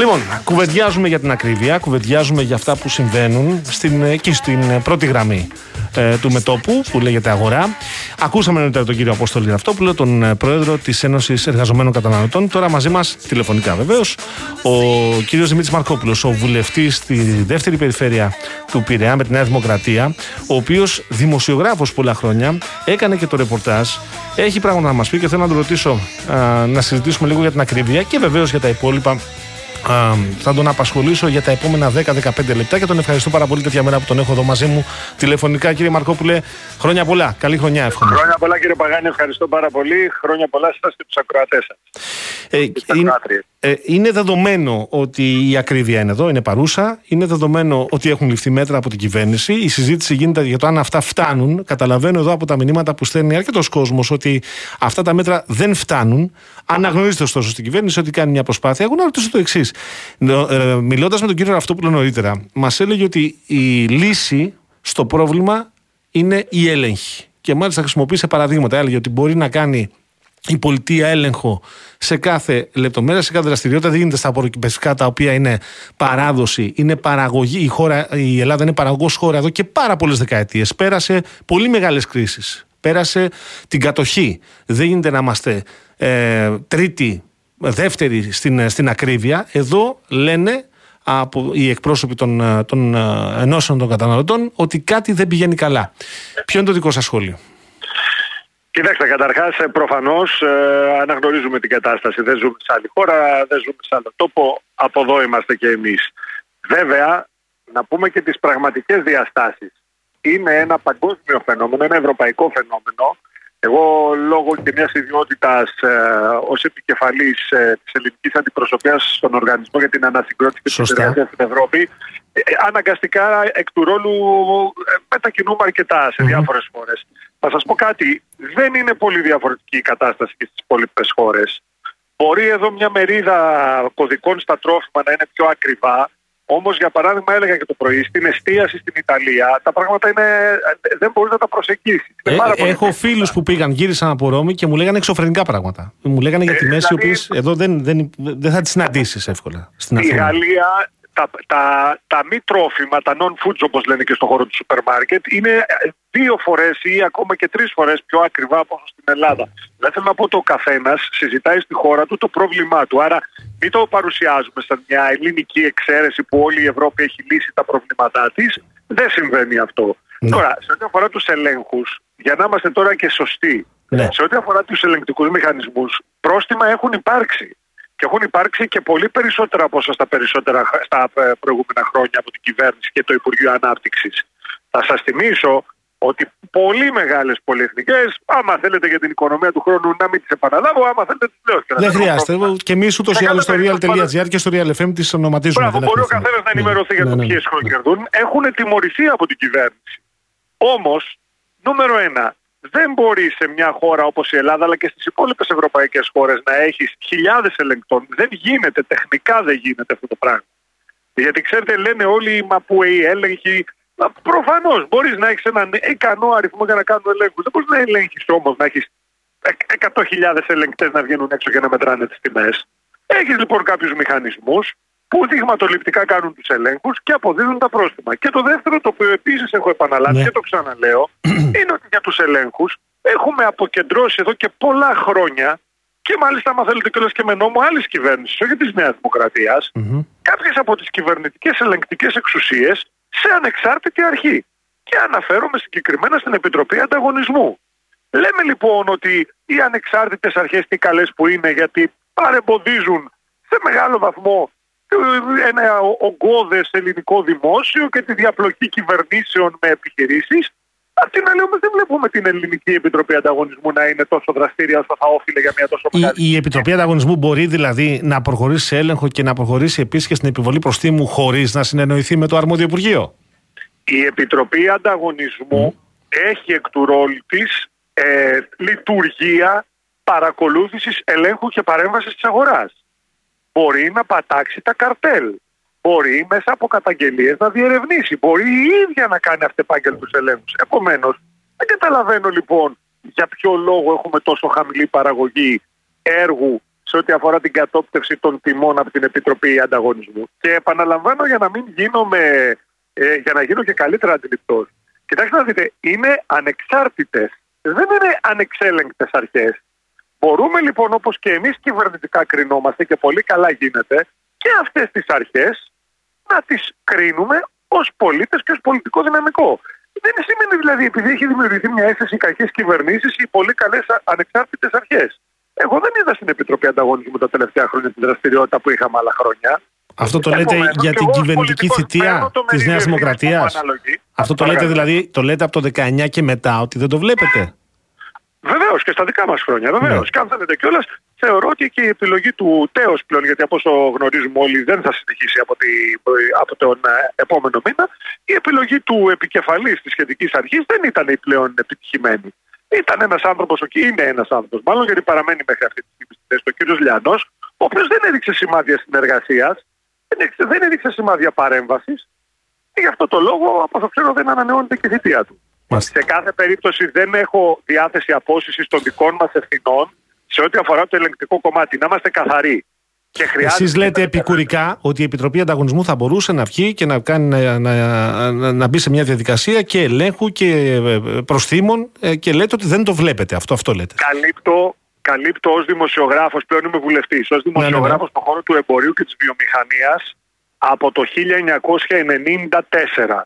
Λοιπόν, κουβεντιάζουμε για την ακρίβεια, κουβεντιάζουμε για αυτά που συμβαίνουν στην, εκεί στην ε, πρώτη γραμμή ε, του μετόπου που λέγεται Αγορά. Ακούσαμε νωρίτερα τον κύριο Απόστολη Ραφτόπουλο, τον ε, πρόεδρο της Ένωσης Εργαζομένων Καταναλωτών. Τώρα μαζί μας, τηλεφωνικά βεβαίως, ο κύριος Δημήτρης Μαρκόπουλος, ο βουλευτής στη δεύτερη περιφέρεια του Πειραιά με τη Νέα Δημοκρατία, ο οποίος δημοσιογράφος πολλά χρόνια έκανε και το ρεπορτάζ. Έχει πράγματα να μας πει και θέλω να τον ρωτήσω α, να συζητήσουμε λίγο για την ακρίβεια και βεβαίως για τα υπόλοιπα Α, θα τον απασχολήσω για τα επόμενα 10-15 λεπτά και τον ευχαριστώ πάρα πολύ τέτοια μέρα που τον έχω εδώ μαζί μου τηλεφωνικά. Κύριε Μαρκόπουλε, χρόνια πολλά. Καλή χρονιά, εύχομαι. Χρόνια πολλά κύριε Παγάνη, ευχαριστώ πάρα πολύ. Χρόνια πολλά σας και τους ακροατές σας. Ε, Και στα είναι, ακροάτριες. Ε, είναι δεδομένο ότι η ακρίβεια είναι εδώ, είναι παρούσα. Είναι δεδομένο ότι έχουν ληφθεί μέτρα από την κυβέρνηση. Η συζήτηση γίνεται για το αν αυτά φτάνουν. Καταλαβαίνω εδώ από τα μηνύματα που στέλνει αρκετός κόσμος ότι αυτά τα μέτρα δεν φτάνουν. Αναγνωρίζεται ωστόσο στην κυβέρνηση ότι κάνει μια προσπάθεια. Εγώ να ρωτήσω το εξής. Μιλώντας με τον κύριο Ραφτόπουλο νωρίτερα, μας έλεγε ότι η λύση στο πρόβλημα είναι η έλεγχη. Και μάλιστα χρησιμοποίησε παραδείγματα. Έλεγε ότι μπορεί να κάνει η πολιτεία έλεγχο σε κάθε λεπτομέρεια, σε κάθε δραστηριότητα. Δεν γίνεται στα απορροκυπευτικά τα οποία είναι παράδοση, είναι παραγωγή. Η, χώρα, η Ελλάδα είναι παραγωγός χώρα εδώ και πάρα πολλές δεκαετίες. Πέρασε πολύ μεγάλες κρίσεις. Πέρασε την κατοχή. Δεν γίνεται να είμαστε ε, τρίτη, δεύτερη στην, στην ακρίβεια. Εδώ λένε από οι εκπρόσωποι των, ε, των ε, ενώσεων των καταναλωτών ότι κάτι δεν πηγαίνει καλά. Ποιο είναι το δικό σας σχόλιο; Κοιτάξτε, καταρχάς, προφανώς αναγνωρίζουμε την κατάσταση. Δεν ζούμε σε άλλη χώρα, δεν ζούμε σε άλλο τόπο. Από εδώ είμαστε και εμείς. Βέβαια, να πούμε και τις πραγματικές διαστάσεις. Είναι ένα παγκόσμιο φαινόμενο, ένα ευρωπαϊκό φαινόμενο. Εγώ, λόγω και μιας ιδιότητας ε, ως επικεφαλής ε, της ελληνικής αντιπροσωπείας στον Οργανισμό για την Ανασυγκρότηση και της Σωστά. Συνεργασία στην Ευρώπη, ε, ε, αναγκαστικά εκ του ρόλου ε, μετακινούμε αρκετά σε διάφορες χώρες. Θα σας πω κάτι. Δεν είναι πολύ διαφορετική η κατάσταση και στις υπόλοιπες χώρες. Μπορεί εδώ μια μερίδα κωδικών στα τρόφιμα να είναι πιο ακριβά, Όμως, για παράδειγμα, έλεγα και το πρωί, στην εστίαση στην Ιταλία τα πράγματα είναι, δεν μπορείς να τα προσεγγίσεις. Ε, έχω φίλους που πήγαν, γύρισαν από Ρώμη και μου λέγανε εξωφρενικά πράγματα. Μου λέγανε για Ε, τιμέ οι δηλαδή- οποίες εδώ δεν, δεν, δεν θα τις συναντήσεις εύκολα στην Η Αθήνα. Γαλλία, τα, τα, τα μη τρόφιμα, τα non-foods όπως λένε και στον χώρο του σούπερ μάρκετ, είναι ε, δύο φορές ή ακόμα και τρεις φορές πιο ακριβά από όσο στην Ελλάδα. Δεν θέλω να πω ότι ο καθένας συζητάει στη χώρα του το πρόβλημά του. Άρα μην το παρουσιάζουμε σαν μια ελληνική εξαίρεση που όλη η Ευρώπη έχει λύσει τα προβλήματά της. Δεν συμβαίνει αυτό. Ναι. Τώρα, σε ό,τι αφορά τους ελέγχους, για να είμαστε τώρα και σωστοί, Ναι. σε ό,τι αφορά τους ελεγκτικούς μηχανισμούς, πρόστιμα έχουν υπάρξει. Και έχουν υπάρξει και πολύ περισσότερα από όσα στα, περισσότερα, χ- στα ε, προηγούμενα χρόνια από την κυβέρνηση και το Υπουργείο Ανάπτυξης. Θα σας θυμίσω ότι πολύ μεγάλες πολυεθνικές, άμα θέλετε για την οικονομία του χρόνου να μην τις επαναλάβω, άμα θέλετε τις λέω. και να Δεν έχω χρειάζεται. πρόβλημα. Και εμεί ούτω ή Σε άλλω στο κάθε περίπτωση, real.gr και στο real FM τις ονοματίζουμε. Μπράβο, δεν μπορεί ο έχουμε θέμα. καθένας να Ναι. ενημερωθεί για Ναι, το ναι, ποιες ναι. κερδούν. Έχουν τιμωρηθεί από την κυβέρνηση. Όμως, νούμερο ένα, δεν μπορεί σε μια χώρα όπως η Ελλάδα αλλά και στις υπόλοιπες ευρωπαϊκές χώρες να έχεις χιλιάδες ελεγκτών. Δεν γίνεται, τεχνικά δεν γίνεται αυτό το πράγμα. Γιατί ξέρετε, λένε όλοι μα που οι έλεγχοι. Προφανώς μπορείς να έχεις έναν ικανό αριθμό για να κάνουν ελέγχους. Δεν μπορείς να ελέγχεις όμως να έχεις 100.000 ελεγκτές να βγαίνουν έξω και να μετράνε τις τιμές. Έχεις λοιπόν κάποιους μηχανισμούς που δειγματοληπτικά κάνουν τους ελέγχους και αποδίδουν τα πρόστιμα. Και το δεύτερο, το οποίο επίσης έχω επαναλάβει Ναι. και το ξαναλέω, (clears throat) είναι ότι για τους ελέγχους έχουμε αποκεντρώσει εδώ και πολλά χρόνια και μάλιστα, άμα θέλετε κιόλας και με νόμο άλλη κυβέρνηση, όχι της Νέας Δημοκρατίας, Μμμ. κάποιες από τις κυβερνητικές ελεγκτικές εξουσίες σε ανεξάρτητη αρχή. Και αναφέρομαι συγκεκριμένα στην Επιτροπή Ανταγωνισμού. Λέμε λοιπόν ότι οι ανεξάρτητες αρχές τι καλές που είναι γιατί παρεμποδίζουν σε μεγάλο βαθμό ε, ένα ογκώδες ελληνικό δημόσιο και τη διαπλοκή κυβερνήσεων με επιχειρήσεις. Απ' την άλλη όμως δεν βλέπουμε την Ελληνική Επιτροπή Ανταγωνισμού να είναι τόσο δραστήρια όσο θα όφιλε για μια τόσο Η, μεγάλη η Επιτροπή Ανταγωνισμού μπορεί δηλαδή να προχωρήσει σε έλεγχο και να προχωρήσει επίσης και στην επιβολή προστίμου χωρίς να συνεννοηθεί με το αρμόδιο Υπουργείο. Η Επιτροπή Ανταγωνισμού έχει εκ του ρόλου της ε, λειτουργία παρακολούθησης ελέγχου και παρέμβασης της αγοράς. Μπορεί να πατάξει τα καρτέλ. Μπορεί μέσα από καταγγελίες να διερευνήσει. Μπορεί η ίδια να κάνει αυτεπάγγελτους ελέγχους. Επομένως, δεν καταλαβαίνω λοιπόν για ποιο λόγο έχουμε τόσο χαμηλή παραγωγή έργου σε ό,τι αφορά την κατόπτευση των τιμών από την Επιτροπή Ανταγωνισμού. Και επαναλαμβάνω για να μην γίνομαι, ε, για να γίνω και καλύτερα αντιληπτός. Κοιτάξτε να δείτε, είναι ανεξάρτητες, δεν είναι ανεξέλεγκτες αρχές. Μπορούμε λοιπόν όπως και εμείς κυβερνητικά κρινόμαστε και πολύ καλά γίνεται και αυτές τις αρχές να τις κρίνουμε ως πολίτες και ως πολιτικό δυναμικό. Δεν σημαίνει δηλαδή επειδή έχει δημιουργηθεί μια αίσθηση κακές κυβερνήσεις ή πολύ καλές α- ανεξάρτητες αρχές. Εγώ δεν είδα στην Επιτροπή Ανταγωνισμού τα τελευταία χρόνια την δραστηριότητα που είχαμε άλλα χρόνια. Αυτό το λέτε Επομένως, για και την εγώ ως κυβερνητική πολιτικός παίρνω θητεία το της μερίδιο Νέας ευθύνης Δημοκρατίας; που μου αναλογεί. Αυτό το λέτε Παρακαλώ. δηλαδή, το λέτε από το 19 και μετά ότι δεν το βλέπετε; Βεβαίως και στα δικά μας χρόνια, βεβαίως. Ναι. Και αν θέλετε κιόλας, θεωρώ ότι και η επιλογή του τέος πλέον, γιατί από όσο γνωρίζουμε όλοι δεν θα συνεχίσει από, τη, από τον ε, επόμενο μήνα, η επιλογή του επικεφαλής της σχετικής αρχής δεν ήταν η πλέον επιτυχημένη. Ήταν ένας άνθρωπος, και είναι ένας άνθρωπος, μάλλον γιατί παραμένει μέχρι αυτή τη στιγμή στη θέση, ο κ. Λιανός, ο οποίος δεν έδειξε σημάδια συνεργασίας, δεν έδειξε, δεν έδειξε σημάδια παρέμβασης. Και γι' αυτό το λόγο, από όσο ξέρω, δεν ανανεώνεται και η θητεία του. Μάλιστα. Σε κάθε περίπτωση δεν έχω διάθεση απόσυση των δικών μας ευθυνών σε ό,τι αφορά το ελεγκτικό κομμάτι. Να είμαστε καθαροί. Και χρειάζεται Εσείς λέτε επικουρικά ότι η Επιτροπή Ανταγωνισμού θα μπορούσε να βγει και να, κάνει, να, να, να, να μπει σε μια διαδικασία και ελέγχου και ε, προστήμων ε, και λέτε ότι δεν το βλέπετε. Αυτό, αυτό λέτε. καλύπτω, καλύπτω ως δημοσιογράφος, πλέον είμαι βουλευτής, ως δημοσιογράφος στον χώρο του εμπορίου και της βιομηχανίας από το 1994.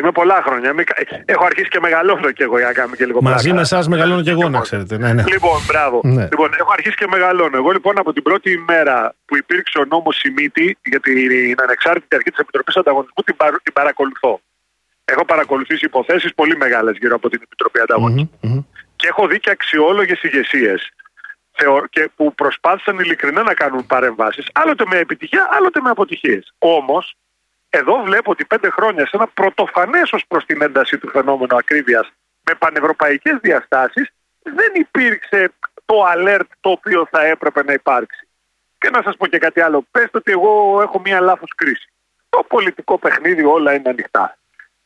Είμαι πολλά χρόνια. Είμαι... Έχω αρχίσει και μεγαλώνω κι εγώ για να κάνουμε και λίγο Μαζί πλάκα. με εσά μεγαλώνω και εγώ, να ξέρετε. Ναι, ναι. Λοιπόν, μπράβο. Ναι. Λοιπόν, έχω αρχίσει και μεγαλώνω. Εγώ λοιπόν από την πρώτη ημέρα που υπήρξε ο νόμος Σιμίτη για την ανεξάρτητη αρχή της Επιτροπής Ανταγωνισμού την, παρα- την παρακολουθώ. Έχω παρακολουθήσει υποθέσεις πολύ μεγάλες γύρω από την Επιτροπή Ανταγωνισμού. Μμμ, μμμ. Και έχω δει και αξιόλογες ηγεσίες και που προσπάθησαν ειλικρινά να κάνουν παρεμβάσεις, άλλοτε με επιτυχία, άλλοτε με αποτυχίες. Όμως, εδώ βλέπω ότι πέντε χρόνια σε ένα πρωτοφανές ως προς την ένταση του φαινόμενου ακρίβειας με πανευρωπαϊκές διαστάσεις δεν υπήρξε το alert το οποίο θα έπρεπε να υπάρξει. Και να σας πω και κάτι άλλο. Πέστε ότι εγώ έχω μία λάθος κρίση. Στο πολιτικό παιχνίδι όλα είναι ανοιχτά.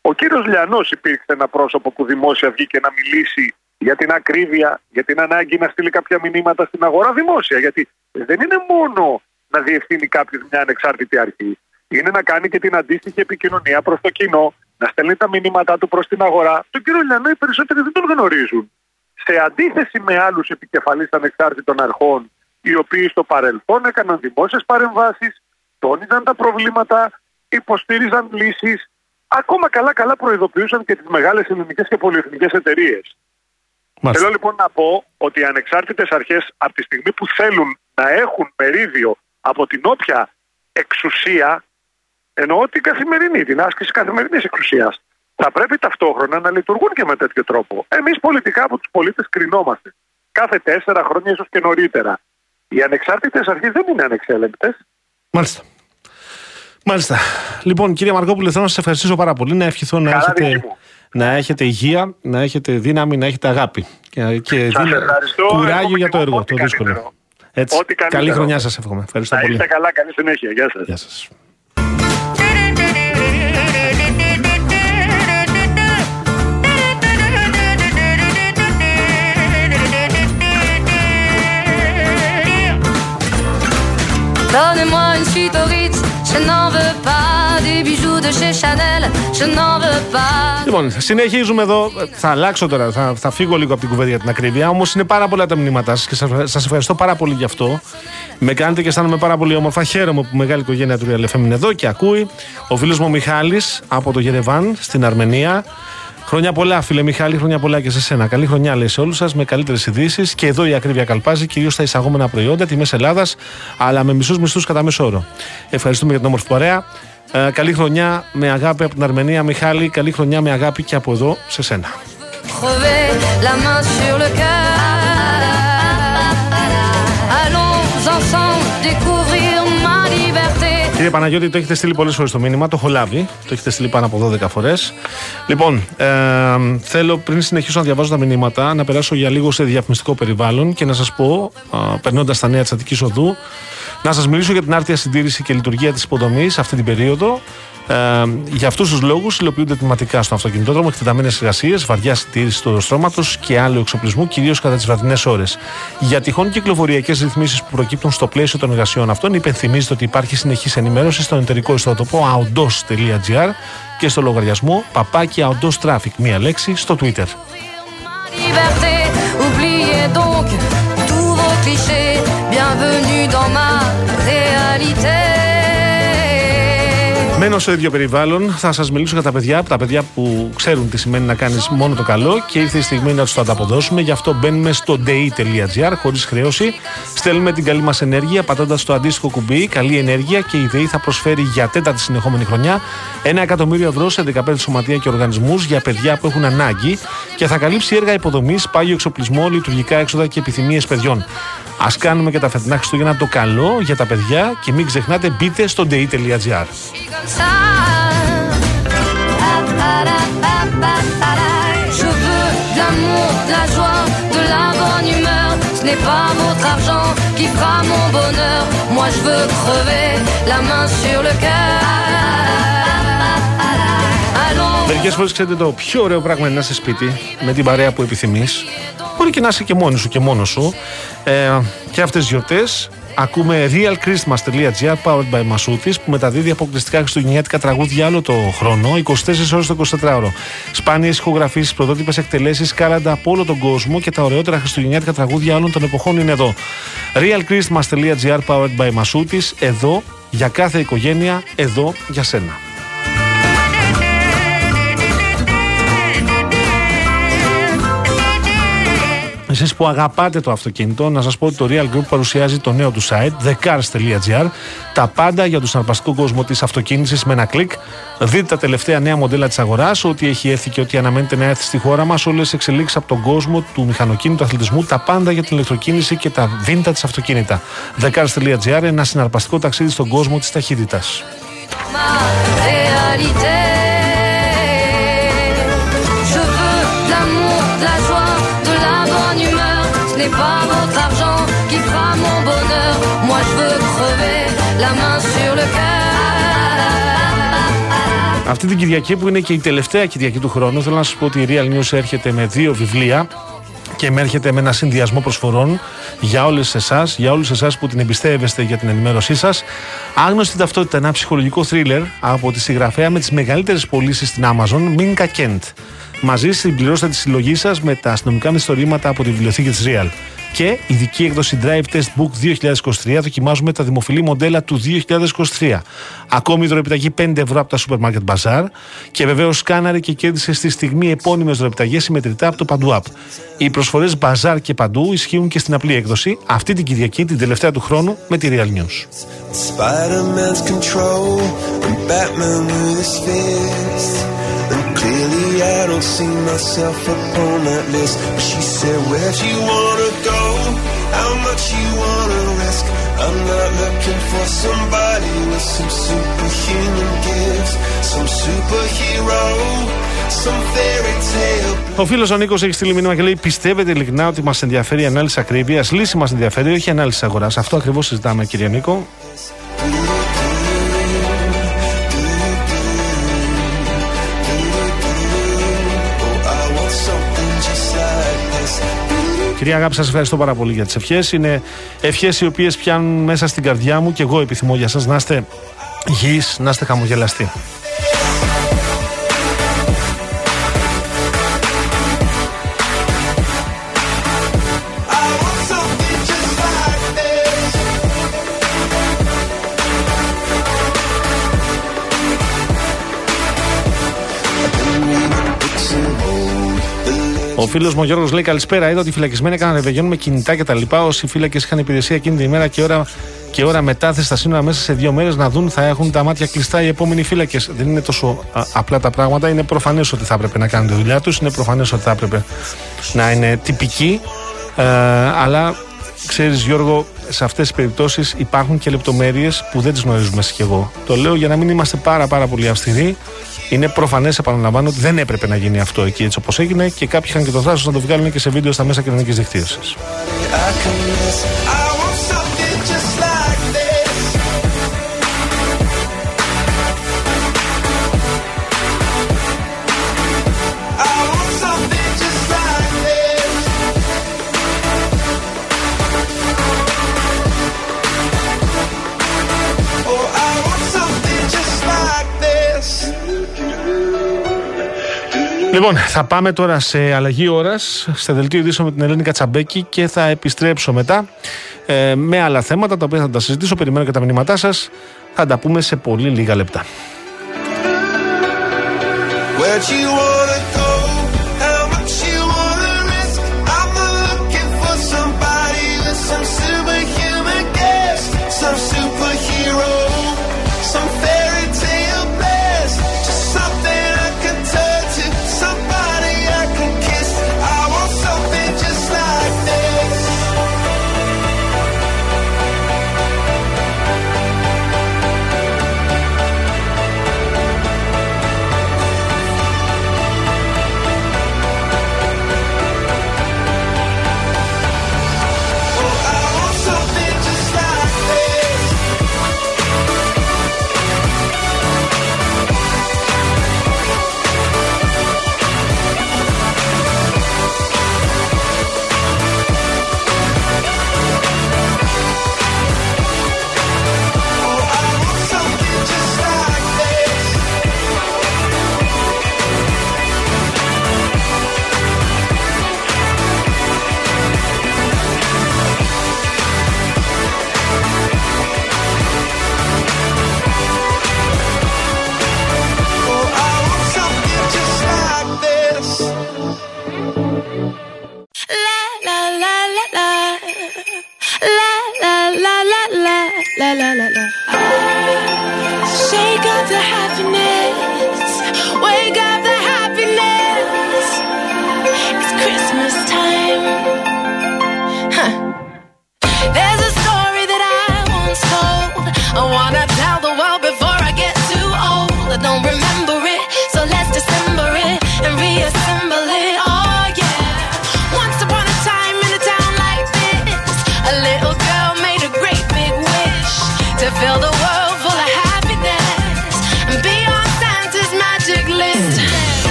Ο κύριος Λιανός υπήρξε ένα πρόσωπο που δημόσια βγήκε να μιλήσει για την ακρίβεια, για την ανάγκη να στείλει κάποια μηνύματα στην αγορά δημόσια. Γιατί δεν είναι μόνο να διευθύνει κάποιος μια ανεξάρτητη αρχή. Είναι να κάνει και την αντίστοιχη επικοινωνία προς το κοινό, να στέλνει τα μηνύματά του προς την αγορά. Τον κύριο Λιανό οι περισσότεροι δεν τον γνωρίζουν. Σε αντίθεση με άλλους επικεφαλείς ανεξάρτητων αρχών, οι οποίοι στο παρελθόν έκαναν δημόσιες παρεμβάσεις, τόνιζαν τα προβλήματα, υποστήριζαν λύσεις, ακόμα καλά-καλά προειδοποιούσαν και τις μεγάλες ελληνικές και πολυεθνικές εταιρείες. Μάλιστα. Θέλω λοιπόν να πω ότι οι ανεξάρτητες αρχές από τη στιγμή που θέλουν να έχουν μερίδιο από την όποια εξουσία, εννοώ την καθημερινή, την άσκηση καθημερινής εξουσίας, θα πρέπει ταυτόχρονα να λειτουργούν και με τέτοιο τρόπο. Εμείς πολιτικά από τους πολίτες κρινόμαστε. Κάθε τέσσερα χρόνια ίσως και νωρίτερα. Οι ανεξάρτητες αρχές δεν είναι ανεξέλεγκτες. Μάλιστα. Μάλιστα. Λοιπόν, κύριε Μαρκόπουλε, θέλω να σας ευχαριστήσω πάρα πολύ. Να ευχηθώ να Καλά έχετε, δική μου. να έχετε υγεία, να έχετε δύναμη, να έχετε αγάπη. Και, και Σας δύνα- ευχαριστώ. κουράγιο Εύχομαι για το και εγώ έργο, ό,τι το δύσκολο. καλύτερο. Έτσι. Ό,τι καλύτερο. Καλή χρονιά σας εύχομαι. Ευχαριστώ Να πολύ. είστε καλά, καλή συνέχεια. Γεια σας. Γεια σας. Donnez-moi une suite au Ritz, je n'en veux pas. Des bijoux de chez Chanel, je n'en veux pas. Λοιπόν, συνεχίζουμε εδώ. Θα αλλάξω τώρα, θα, θα φύγω λίγο από την κουβέντα για την ακρίβεια. Όμως είναι πάρα πολλά τα μηνύματά σας και σας ευχαριστώ πάρα πολύ γι' αυτό. Με κάνετε και αισθάνομαι πάρα πολύ όμορφα. Χαίρομαι που η μεγάλη οικογένεια του Real FM είναι εδώ και ακούει. Ο φίλος μου ο Μιχάλης από το Γερεβάν στην Αρμενία. Χρόνια πολλά, φίλε Μιχάλη, χρόνια πολλά και σε σένα. Καλή χρονιά, λέει σε όλους σας, με καλύτερες ειδήσεις. Και εδώ η ακρίβεια καλπάζει, κυρίως στα εισαγόμενα προϊόντα, τιμές Ελλάδας, αλλά με μισούς μισθούς κατά μέσο όρο. Ευχαριστούμε για την όμορφη παρέα. Ε, καλή χρονιά με αγάπη από την Αρμενία, Μιχάλη. Καλή χρονιά με αγάπη και από εδώ σε σένα. Κύριε Παναγιώτη, το έχετε στείλει πολλές φορές το μήνυμα, το έχω λάβει. Το έχετε στείλει πάνω από 12 φορές. Λοιπόν, ε, θέλω πριν συνεχίσω να διαβάζω τα μηνύματα να περάσω για λίγο σε διαφημιστικό περιβάλλον και να σας πω, περνώντας τα νέα της Αττικής Οδού, να σας μιλήσω για την άρτια συντήρηση και λειτουργία της υποδομής αυτή την περίοδο. Ε, για αυτούς τους λόγους υλοποιούνται τμηματικά στον αυτοκινητόδρομο εκτεταμένες εργασίες, βαριά συντήρηση του οδοστρώματο και άλλου εξοπλισμού, κυρίως κατά τις βραδινές ώρες. Για τυχόν κυκλοφοριακές ρυθμίσεις που προκύπτουν στο πλαίσιο των εργασιών αυτών, υπενθυμίζεται ότι υπάρχει συνεχής ενημέρωση στον εταιρικό ιστότοπο aondos.gr και στο λογαριασμό παπάκι aondos traffic, μία λέξη, στο Twitter. Ma liberté, oubliez donc tous vos clichés. Bienvenue dans ma Μένω στο ίδιο περιβάλλον. Θα σας μιλήσω για τα παιδιά, τα παιδιά που ξέρουν τι σημαίνει να κάνεις μόνο το καλό και ήρθε η στιγμή να τους το ανταποδώσουμε. Γι' αυτό μπαίνουμε στο dei.gr χωρίς χρέωση. Στέλνουμε την καλή μας ενέργεια πατώντας το αντίστοιχο κουμπί. Καλή ενέργεια και η ΔΕΗ θα προσφέρει για τέταρτη συνεχόμενη χρονιά ένα εκατομμύριο ευρώ σε 15 σωματεία και οργανισμούς για παιδιά που έχουν ανάγκη και θα καλύψει έργα υποδομής, πάγιο εξοπλισμό, λειτουργικά έξοδα και επιθυμίες παιδιών. Α κάνουμε και τα φετινά Χριστούγεννα το καλό για τα παιδιά και μην ξεχνάτε μπείτε στο dei.gr. Comme ça. Je veux de l'amour, de la joie, de la bonne humeur. Ce n'est pas votre argent qui fera mon bonheur. Moi je veux crever la main sur le cœur. Allons. Μερικές φορές ξέρετε το πιο ωραίο πράγμα είναι να είσαι σπίτι με την παρέα που επιθυμείς. Μπορεί και να είσαι και μόνο σου και μόνος σου. Ε, και αυτές τις γιορτές ακούμε realchristmas.gr powered by Masoutis που μεταδίδει αποκλειστικά χριστουγεννιάτικα τραγούδια όλο το χρόνο, 24 ώρες το 24ωρο. Σπάνιες ηχογραφήσεις, πρωτότυπες εκτελέσεις, κάλαντα από όλο τον κόσμο και τα ωραιότερα χριστουγεννιάτικα τραγούδια όλων των εποχών είναι εδώ. realchristmas.gr powered by Masoutis, εδώ για κάθε οικογένεια, εδώ για σένα. Εσείς που αγαπάτε το αυτοκίνητο, να σας πω ότι το Real Group παρουσιάζει το νέο του site, thecars.gr. Τα πάντα για τον συναρπαστικό κόσμο της αυτοκίνησης με ένα κλικ. Δείτε τα τελευταία νέα μοντέλα της αγοράς, ό,τι έχει έρθει και ό,τι αναμένεται να έρθει στη χώρα μας, όλες τις εξελίξεις από τον κόσμο του μηχανοκίνητου αθλητισμού, τα πάντα για την ηλεκτροκίνηση και τα vintage αυτοκίνητα. thecars.gr, ένα συναρπαστικό ταξίδι στον κόσμο της ταχύτητας. Αυτή την Κυριακή που είναι και η τελευταία Κυριακή του χρόνου, θέλω να σας πω ότι η Real News έρχεται με δύο βιβλία και με έρχεται με ένα συνδυασμό προσφορών για όλες εσάς, για όλους εσάς που την εμπιστεύεστε για την ενημέρωσή σας. Άγνωστη ταυτότητα, ένα ψυχολογικό θρίλερ από τη συγγραφέα με τις μεγαλύτερες πωλήσεις στην Amazon, Μίνκα Κέντ. Μαζί συμπληρώστε τη συλλογή σας με τα αστυνομικά μυθιστορήματα από τη βιβλιοθήκη της Real. Και ειδική έκδοση Drive Test Book 2023 δοκιμάζουμε τα δημοφιλή μοντέλα του 2023. Ακόμη δωρεπιταγή 5 ευρώ από τα Supermarket Bazaar και βεβαίως σκάναρε και κέρδισε στη στιγμή επώνυμες δωρεπιταγές συμμετρητά από το Παντού App. Οι προσφορές Bazaar και Παντού ισχύουν και στην απλή έκδοση αυτή την Κυριακή, την τελευταία του χρόνου, με τη Real News. Spider-Man's control and Batman with his fist. And clearly I don't see myself upon that list. But she said, Where'd you wanna go? How much you wanna risk? I'm not looking for somebody with some superhuman gifts, some superhero, some fairy tale. Ο φίλος ο Νίκος έχει στείλει μήνυμα και λέει: Πιστεύετε ειλικρινά ότι μας ενδιαφέρει η ανάλυση ακρίβειας; Λύση μας ενδιαφέρει, όχι η ανάλυση αγοράς. Αυτό ακριβώς συζητάμε, κύριε Νίκο. This. Κυρία Αγάπη, σας ευχαριστώ πάρα πολύ για τις ευχές. Είναι ευχές οι οποίες πιάνουν μέσα στην καρδιά μου και εγώ επιθυμώ για σας να είστε υγιείς, να είστε χαμογελαστοί. Ο φίλος μου ο Γιώργος λέει: Καλησπέρα. Είδα ότι οι φυλακισμένοι έκαναν ρεβεγιόν με κινητά κτλ. Όσοι φύλακες είχαν υπηρεσία εκείνη την ημέρα και ώρα, και ώρα μετάθεση στα σύνορα μέσα σε δύο μέρες να δουν, θα έχουν τα μάτια κλειστά οι επόμενοι φύλακες. Δεν είναι τόσο α, απλά τα πράγματα. Είναι προφανές ότι θα έπρεπε να κάνουν τη δουλειά τους. Είναι προφανές ότι θα έπρεπε να είναι τυπικοί. Ε, αλλά ξέρεις, Γιώργο, σε αυτές τις περιπτώσεις υπάρχουν και λεπτομέρειες που δεν τις γνωρίζουμε εσύ και εγώ. Το λέω για να μην είμαστε πάρα, πάρα πολύ αυστηροί. Είναι προφανές, επαναλαμβάνω, ότι δεν έπρεπε να γίνει αυτό εκεί έτσι όπως έγινε και κάποιοι είχαν και το θράσος να το βγάλουν και σε βίντεο στα μέσα κοινωνικής δικτύωσης. Λοιπόν, θα πάμε τώρα σε αλλαγή ώρας, σε δελτίο ειδήσεων με την Ελένη Κατσαμπέκη και θα επιστρέψω μετά ε, με άλλα θέματα τα οποία θα τα συζητήσω. Περιμένω και τα μηνύματά σας. Θα τα πούμε σε πολύ λίγα λεπτά. Where'd you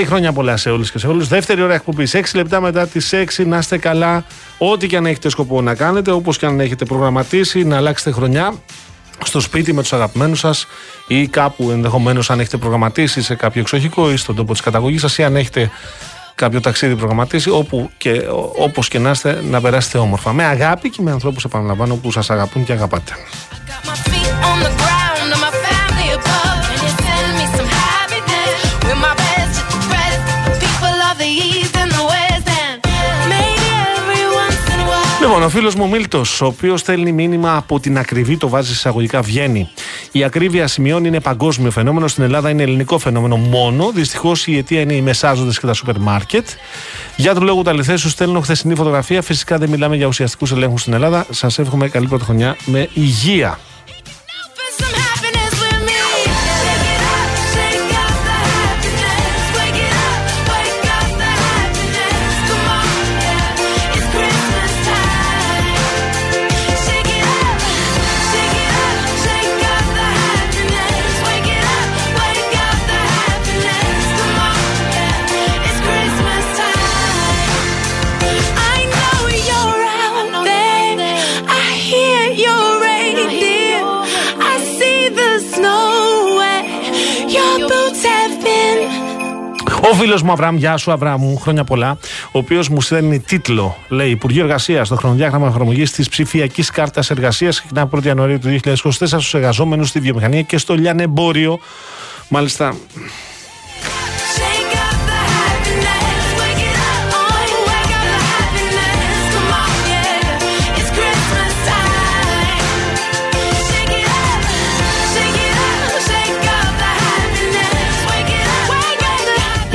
πάλι χρόνια πολλά σε όλους και σε όλους. Δεύτερη ώρα εκπομπής. 6 λεπτά μετά τις 6 να είστε καλά. Ό,τι και αν έχετε σκοπό να κάνετε, όπως και αν έχετε προγραμματίσει, να αλλάξετε χρονιά στο σπίτι με τους αγαπημένους σας ή κάπου ενδεχομένως αν έχετε προγραμματίσει σε κάποιο εξοχικό ή στον τόπο της καταγωγής σας ή αν έχετε κάποιο ταξίδι προγραμματίσει, όπου και, όπως και να είστε, να περάσετε όμορφα. Με αγάπη και με ανθρώπους, επαναλαμβάνω, που σας αγαπούν και αγαπάτε. Λοιπόν, ο φίλος μου Μίλτος, ο οποίος στέλνει μήνυμα από την ακριβή, το βάζει εισαγωγικά, βγαίνει. Η ακρίβεια σημειών είναι παγκόσμιο φαινόμενο. Στην Ελλάδα είναι ελληνικό φαινόμενο μόνο. Δυστυχώς η αιτία είναι οι μεσάζοντες και τα σούπερ μάρκετ. Για του λόγου τα αληθέ σου στέλνω χθεσινή φωτογραφία. Φυσικά δεν μιλάμε για ουσιαστικούς ελέγχους στην Ελλάδα. Σας εύχομαι καλή πρωτοχρονιά με υγεία. Ο φίλος μου Αβραάμ, γεια σου Αβραάμ, χρόνια πολλά. Ο οποίος μου στέλνει τίτλο, λέει Υπουργείο Εργασίας, το χρονοδιάγραμμα εφαρμογής της ψηφιακής κάρτας εργασίας ξεκινά 1η Ιανουαρίου του 2024 στους εργαζόμενους στη βιομηχανία και στο λιανεμπόριο. Μάλιστα,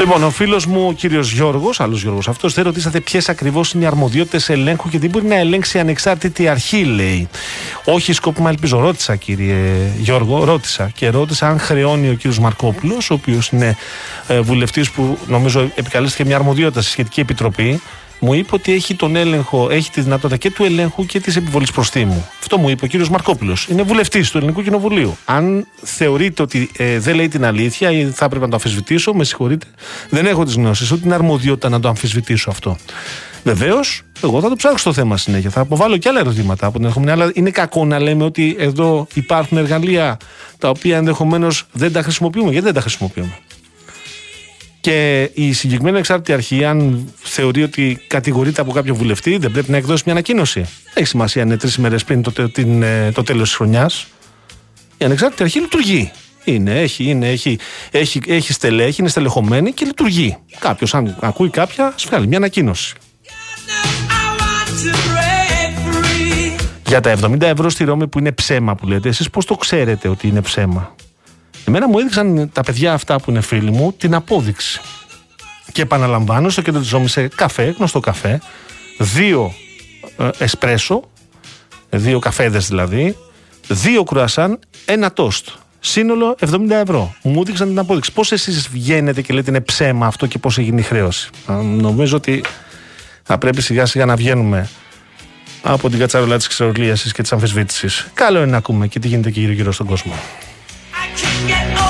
Λοιπόν, ο φίλος μου, ο κύριος Γιώργος, άλλος Γιώργος αυτός, δεν ρωτήσατε ποιες ακριβώς είναι οι αρμοδιότητες ελέγχου και τι μπορεί να ελέγξει η ανεξάρτητη αρχή, λέει. Όχι, σκόπιμα ελπίζω. Ρώτησα, κύριε Γιώργο, ρώτησα και ρώτησα αν χρεώνει ο κύριος Μαρκόπουλος, ο οποίος είναι ε, βουλευτής που νομίζω επικαλέστηκε μια αρμοδιότητα στη σχετική επιτροπή. Μου είπε ότι έχει τον έλεγχο, έχει τη δυνατότητα και του ελέγχου και της επιβολής προστίμου. Αυτό μου είπε ο κύριος Μαρκόπουλος. Είναι βουλευτής του Ελληνικού Κοινοβουλίου. Αν θεωρείτε ότι ε, δεν λέει την αλήθεια ή θα έπρεπε να το αμφισβητήσω, με συγχωρείτε, δεν έχω τις γνώσεις, ούτε την αρμοδιότητα να το αμφισβητήσω αυτό. Βεβαίως, εγώ θα το ψάξω στο θέμα συνέχεια. Θα αποβάλω και άλλα ερωτήματα από την ερχόμενη. Αλλά είναι κακό να λέμε ότι εδώ υπάρχουν εργαλεία τα οποία ενδεχομένως δεν τα χρησιμοποιούμε. Γιατί δεν τα χρησιμοποιούμε. Και η συγκεκριμένη εξάρτητη αρχή, αν θεωρεί ότι κατηγορείται από κάποιο βουλευτή, δεν πρέπει να εκδώσει μια ανακοίνωση. Έχει σημασία αν είναι τρεις ημέρες πριν το, τε- την, ε, το τέλος της χρονιάς. Η ανεξάρτητη αρχή λειτουργεί. Είναι, έχει, είναι, έχει, έχει, έχει στελέχη, είναι στελεχωμένη και λειτουργεί. Κάποιος, αν ακούει κάποια, ας βγάλει μια ανακοίνωση. I want to break free. Για τα 70 ευρώ στη Ρώμη που είναι ψέμα που λέτε, εσείς πώς το ξέρετε ότι είναι ψέμα; Εμένα μου έδειξαν τα παιδιά αυτά που είναι φίλοι μου την απόδειξη. Και επαναλαμβάνω στο κέντρο της Ρώμης σε καφέ, γνωστό καφέ, δύο ε, εσπρέσο, δύο καφέδες δηλαδή, δύο κρουασάν, ένα τόστ. Σύνολο 70 ευρώ. Μου έδειξαν την απόδειξη. Πώς εσείς βγαίνετε και λέτε είναι ψέμα αυτό και πώς έγινε η χρέωση. Α, Νομίζω ότι θα πρέπει σιγά σιγά να βγαίνουμε από την κατσαρολά της ξερολίασης και της αμφισβήτησης. Καλό είναι να ακούμε και τι γίνεται και γύρω-γύρω στον κόσμο. chicken.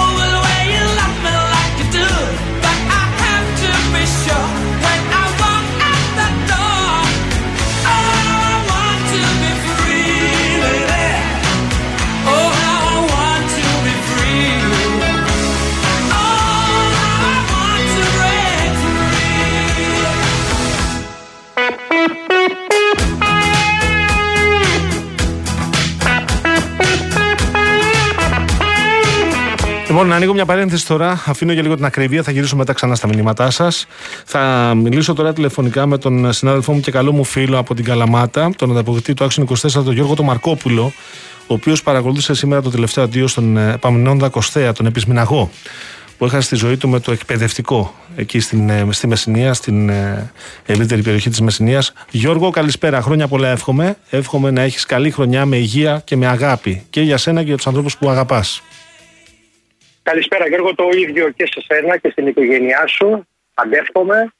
Λοιπόν, να ανοίγω μια παρένθεση τώρα. Αφήνω για λίγο την ακρίβεια. Θα γυρίσω μετά ξανά στα μηνύματά σας. Θα μιλήσω τώρα τηλεφωνικά με τον συνάδελφό μου και καλό μου φίλο από την Καλαμάτα, τον ανταποκριτή του Άξιον 24, τον Γιώργο τον Μαρκόπουλο, ο οποίος παρακολούθησε σήμερα το τελευταίο αντίο στον ε, Επαμεινώντα Κωστέα, τον επισμηναγό, που έχασε τη ζωή του με το εκπαιδευτικό εκεί στην, ε, στη Μεσσηνία, στην ε, ευρύτερη περιοχή της Μεσσηνίας. Γιώργο, καλησπέρα. Χρόνια πολλά εύχομαι. Εύχομαι να έχεις καλή χρονιά με υγεία και με αγάπη και για σένα και για τους ανθρώπους που αγαπάς. Καλησπέρα Γιώργο, το ίδιο και σε σένα και στην οικογένειά σου. Αντεύχομαι.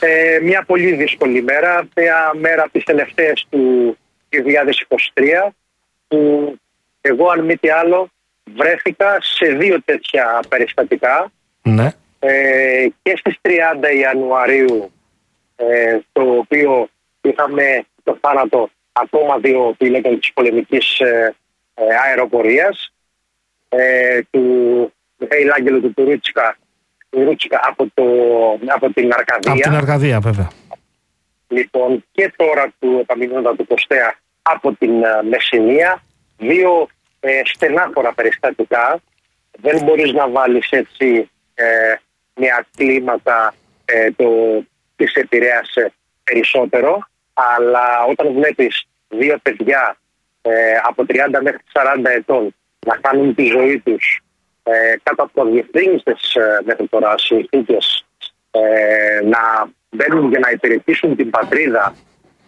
Ε, μια πολύ δύσκολη μέρα, μια μέρα από τις τελευταίες του 2023 που εγώ αν μη τι άλλο βρέθηκα σε δύο τέτοια περιστατικά Ναι. ε, και στις 30 Ιανουαρίου ε, το οποίο είχαμε το θάνατο ακόμα δύο πιλότων της πολεμικής ε, ε, αεροπορίας ε, του Μιχαήλ Άγγελου του Τουρούτσικα, Τουρούτσικα από, το, από την Αρκαδία. Από την Αργαδία, βέβαια. Λοιπόν, και τώρα του επαμεινώντα του Κωστέα από την ε, Μεσσηνία. Δύο ε, στενάχωρα περιστατικά. Δεν μπορείς να βάλεις έτσι ε, μια κλίμακα ε, το τι σε επηρέασε περισσότερο. Αλλά όταν βλέπεις δύο παιδιά ε, από 30 μέχρι 40 ετών να κάνουν τη ζωή τους ε, κάτω από αδιευθύνιστες ε, μέχρι τώρα συνθήκες ε, να μπαίνουν για να υπηρετήσουν την πατρίδα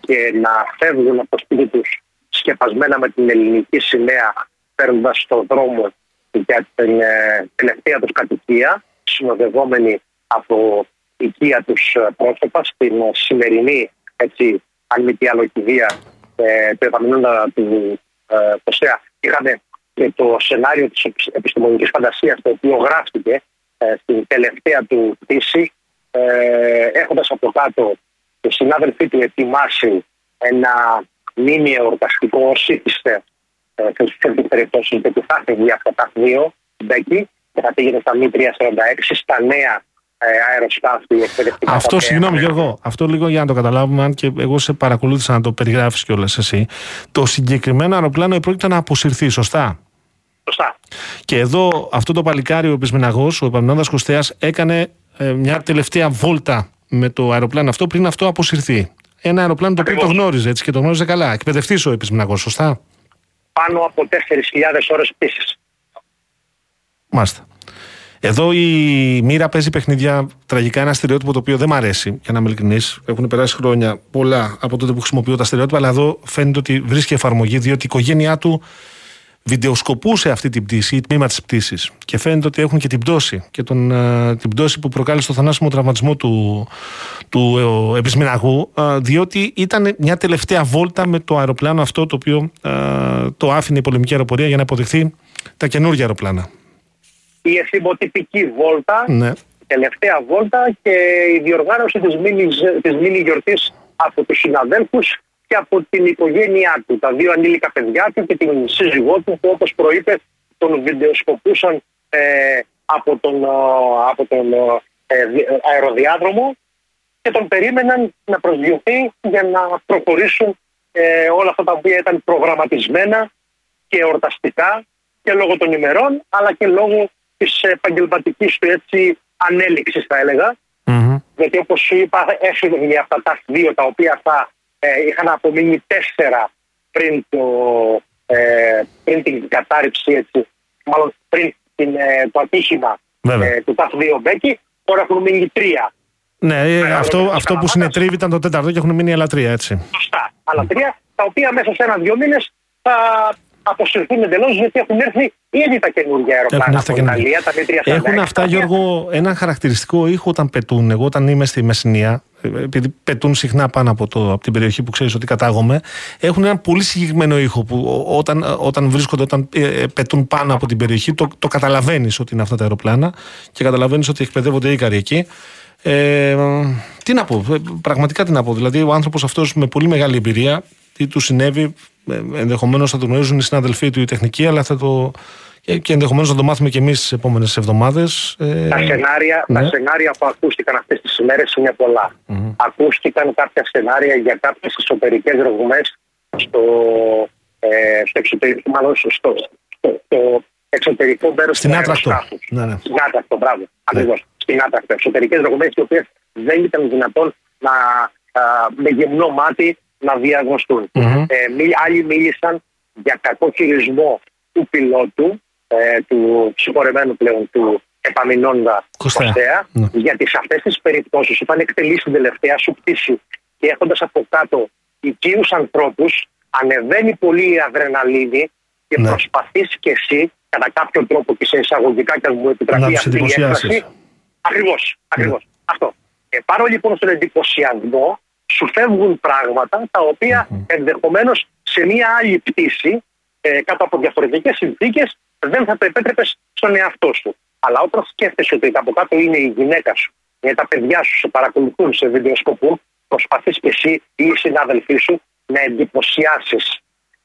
και να φεύγουν από το σπίτι τους σκεπασμένα με την ελληνική σημαία παίρνοντας στον δρόμο για την ε, τελευταία τους κατοικία συνοδευόμενοι από οικία τους ε, πρόσωπα στην ε, σημερινή έτσι, αν μη τι άλλο κηδεία ε, του επαμεινώντα του ε, Κωσέα είχαμε και το σενάριο της επι- επιστημονικής φαντασίας το οποίο γράφτηκε ε, στην τελευταία του πτήση ε, έχοντας από κάτω οι συνάδελφοί του ετοιμάσει ένα μήνυ εορταστικό ως ήθιστε ε, σε αυτή την περίπτωση και του θα φύγει από τα δύο Μπέκη και θα πήγαινε στα μη 346 στα νέα ε, αεροσκάφη εκπαιδευτικά. Αυτό, τα οποία συγγνώμη είχαν- Γιώργο, αυτό λίγο για να το καταλάβουμε, αν και εγώ σε παρακολούθησα να το περιγράφεις κιόλας εσύ. Το συγκεκριμένο αεροπλάνο επρόκειται να αποσυρθεί, σωστά; Σωστά. Και εδώ αυτό το παλικάρι, ο Πισμεναγό, ο επαμεινώντα Κωστέας, έκανε ε, μια τελευταία βόλτα με το αεροπλάνο αυτό πριν αυτό αποσυρθεί. Ένα αεροπλάνο το οποίο το Ακριβώς. γνώριζε έτσι και το γνώριζε καλά. Εκπαιδευτής ο Επισμεναγό, σωστά; Πάνω από 4.000 ώρες πτήσης. Μάλιστα. Εδώ η μοίρα παίζει παιχνίδια τραγικά. Ένα στερεότυπο το οποίο δεν μ' αρέσει, για να είμαι ειλικρινής. Έχουν περάσει χρόνια πολλά από τότε που χρησιμοποιώ τα στερεότυπα, αλλά εδώ φαίνεται ότι βρίσκει εφαρμογή, διότι η οικογένειά του βιντεοσκοπούσε αυτή την πτήση ή τμήμα της πτήσης. Και φαίνεται ότι έχουν και την πτώση. Και τον, ε, την πτώση που προκάλεσε το θανάσιμο τραυματισμό του, του ε, επισμηναγού, ε, διότι ήταν μια τελευταία βόλτα με το αεροπλάνο αυτό το οποίο ε, το άφηνε η πολεμική αεροπορία για να αποδειχθεί τα καινούργια αεροπλάνα. Η εθιμοτυπική βόλτα Ναι. η τελευταία βόλτα και η διοργάνωση της μίνι, της μίνι γιορτής από τους συναδέλφους και από την οικογένειά του, τα δύο ανήλικα παιδιά του και την σύζυγό του που όπως προείπες τον βιντεοσκοπούσαν ε, από τον, ε, από τον ε, δι- ε, αεροδιάδρομο και τον περίμεναν να προσδιοθεί για να προχωρήσουν ε, όλα αυτά τα οποία ήταν προγραμματισμένα και εορταστικά και λόγω των ημερών αλλά και λόγω της επαγγελματικής του έτσι ανέλυξης θα έλεγα Μμμ. γιατί όπως σου είπα έφυγε για αυτά τα δύο τα οποία θα ε, είχαν απομείνει τέσσερα πριν, το, ε, πριν την κατάρριψη έτσι, μάλλον πριν την, ε, το ατύχημα Βέβαια. ε, του ΤΑΦ 2 Μπέκη τώρα έχουν μείνει τρία Ναι, ε, Πέρα αυτό, από τις αυτό που Καλαμάτας. συνετρίβει ήταν το τέταρτο και έχουν μείνει άλλα τρία, έτσι. σωστά άλλα τρία τα οποία μέσα σε ένα-δυο μήνες θα αποσυρθούν εντελώς γιατί έχουν έρθει ήδη τα καινούργια Έχουν αεροπλάνα έρθει τα από την καινούργια. Ιταλία, τα Μήτρια Έχουν αυτά, Γιώργο, ένα χαρακτηριστικό ήχο όταν πετούν. Εγώ, όταν είμαι στη Μεσσηνία, ε, επειδή πετούν συχνά πάνω από, το, από την περιοχή που ξέρεις ότι κατάγομαι, έχουν ένα πολύ συγκεκριμένο ήχο που ο- όταν, όταν βρίσκονται, όταν ε, ε, πετούν πάνω από την περιοχή, το, το καταλαβαίνεις ότι είναι αυτά τα αεροπλάνα και καταλαβαίνεις ότι εκπαιδεύονται ήκαροι εκεί. Ε, τι να πω, ε, πραγματικά τι να πω. Δηλαδή, ο άνθρωπος αυτός με πολύ μεγάλη εμπειρία, τι του συνέβη, ενδεχομένως θα το γνωρίζουν οι συναδελφοί του οι τεχνικοί, αλλά θα το. και, και ενδεχομένως να το μάθουμε και εμείς τις επόμενες εβδομάδες. Ε, Τα σενάρια, ναι. τα σενάρια που ακούστηκαν αυτές τις ημέρες είναι πολλά. Ακούστηκαν κάποια σενάρια για κάποιες εσωτερικές ρογμές στο, ε, στο εξωτερικό, μάλλον στο, στο, στο, στο εξωτερικό μέρος Στην του Άτρακτο. αεροσκάφους. Ναι, ναι. Στην Άτρακτο, μπράβο. Ακριβώς. Στην Άτρακτο. Εξωτερικές ρογμές οι οποίες δεν ήταν δυνατόν να, α, με γυμνό μάτι να διαγνωστούν. Μμμ. Ε, μι- άλλοι μίλησαν για κακό χειρισμό του πιλότου, ε, του συγχωρεμένου πλέον του επαμεινώντα Κωστέα. Κωστέα, Ναι. γιατί σε αυτές τις περιπτώσεις όταν εκτελείς την τελευταία σου πτήση και έχοντας από κάτω οικείους ανθρώπους ανεβαίνει πολύ η αδρεναλίνη και Ναι. προσπαθείς και εσύ κατά κάποιο τρόπο και σε εισαγωγικά και αν μου Να επιτραπεί τους αυτή η εντυπωσιάσεις. έκφραση Ακριβώς, ακριβώς. Αυτό. Ε, πάρω λοιπόν στον εντυπωσιασμό σου φεύγουν πράγματα τα οποία ενδεχομένως σε μια άλλη πτήση ε, κάτω από διαφορετικές συνθήκες δεν θα το επέτρεπες στον εαυτό σου. Αλλά όταν σκέφτεσαι ότι από κάτω είναι η γυναίκα σου, είναι τα παιδιά σου, σε παρακολουθούν, σε βιντεοσκοπούν, προσπαθείς και εσύ ή οι συνάδελφοί σου να εντυπωσιάσεις.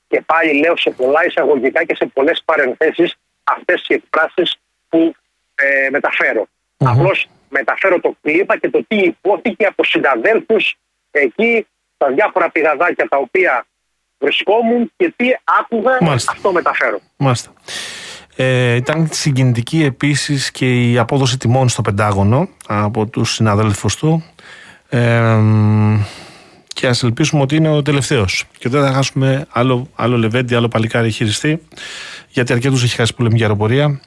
Και πάλι λέω σε πολλά εισαγωγικά και σε πολλές παρενθέσεις αυτές οι εκφράσεις που ε, μεταφέρω. Απλώς μεταφέρω το κλίπα και το τι υπόθηκε από συναδέλφους εκεί στα διάφορα πηγαδάκια τα οποία βρισκόμουν και τι άκουγα, Μάλιστα. αυτό μεταφέρω. Μάλιστα. Ε, ήταν συγκινητική επίσης και η απόδοση τιμών στο Πεντάγωνο από τους συναδέλφους του ε, και ας ελπίσουμε ότι είναι ο τελευταίος και δεν θα χάσουμε άλλο, άλλο λεβέντι, άλλο παλικάρι χειριστή γιατί αρκετούς έχει χάσει πολεμική αεροπορία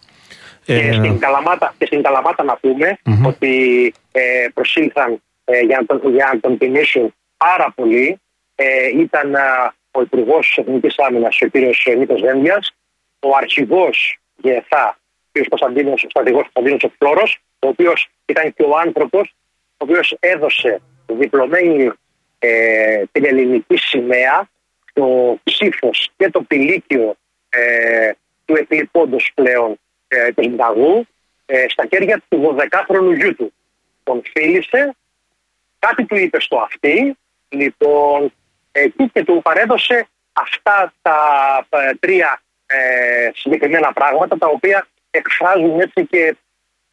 Και, Ε, στην Καλαμάτα, και στην Καλαμάτα να πούμε Μμμ. ότι ε, προσήλθαν ε, για, να τον, για να τον τιμήσουν πάρα πολύ. Ε, ήταν α, ο Υπουργός Εθνικής Άμυνας, ο κ. Νίκος Δένδια, ο αρχηγός ΓΕΘΑ, ο κ. Κωνσταντίνος, ο στρατηγός Κωνσταντίνος Φλόρος, ο οποίος ήταν και ο άνθρωπος ο οποίος έδωσε διπλωμένη ε, την ελληνική σημαία, το ψήφος και το πηλίκιο ε, του εκλειπώντος πλέον ε, του Μηταγού ε, στα χέρια του 12χρονου γιού του. Τον φίλησε, κάτι του είπε στο αυτή, λοιπόν, εκεί και του παρέδωσε αυτά τα ε, τρία ε, συγκεκριμένα πράγματα τα οποία εκφράζουν έτσι και,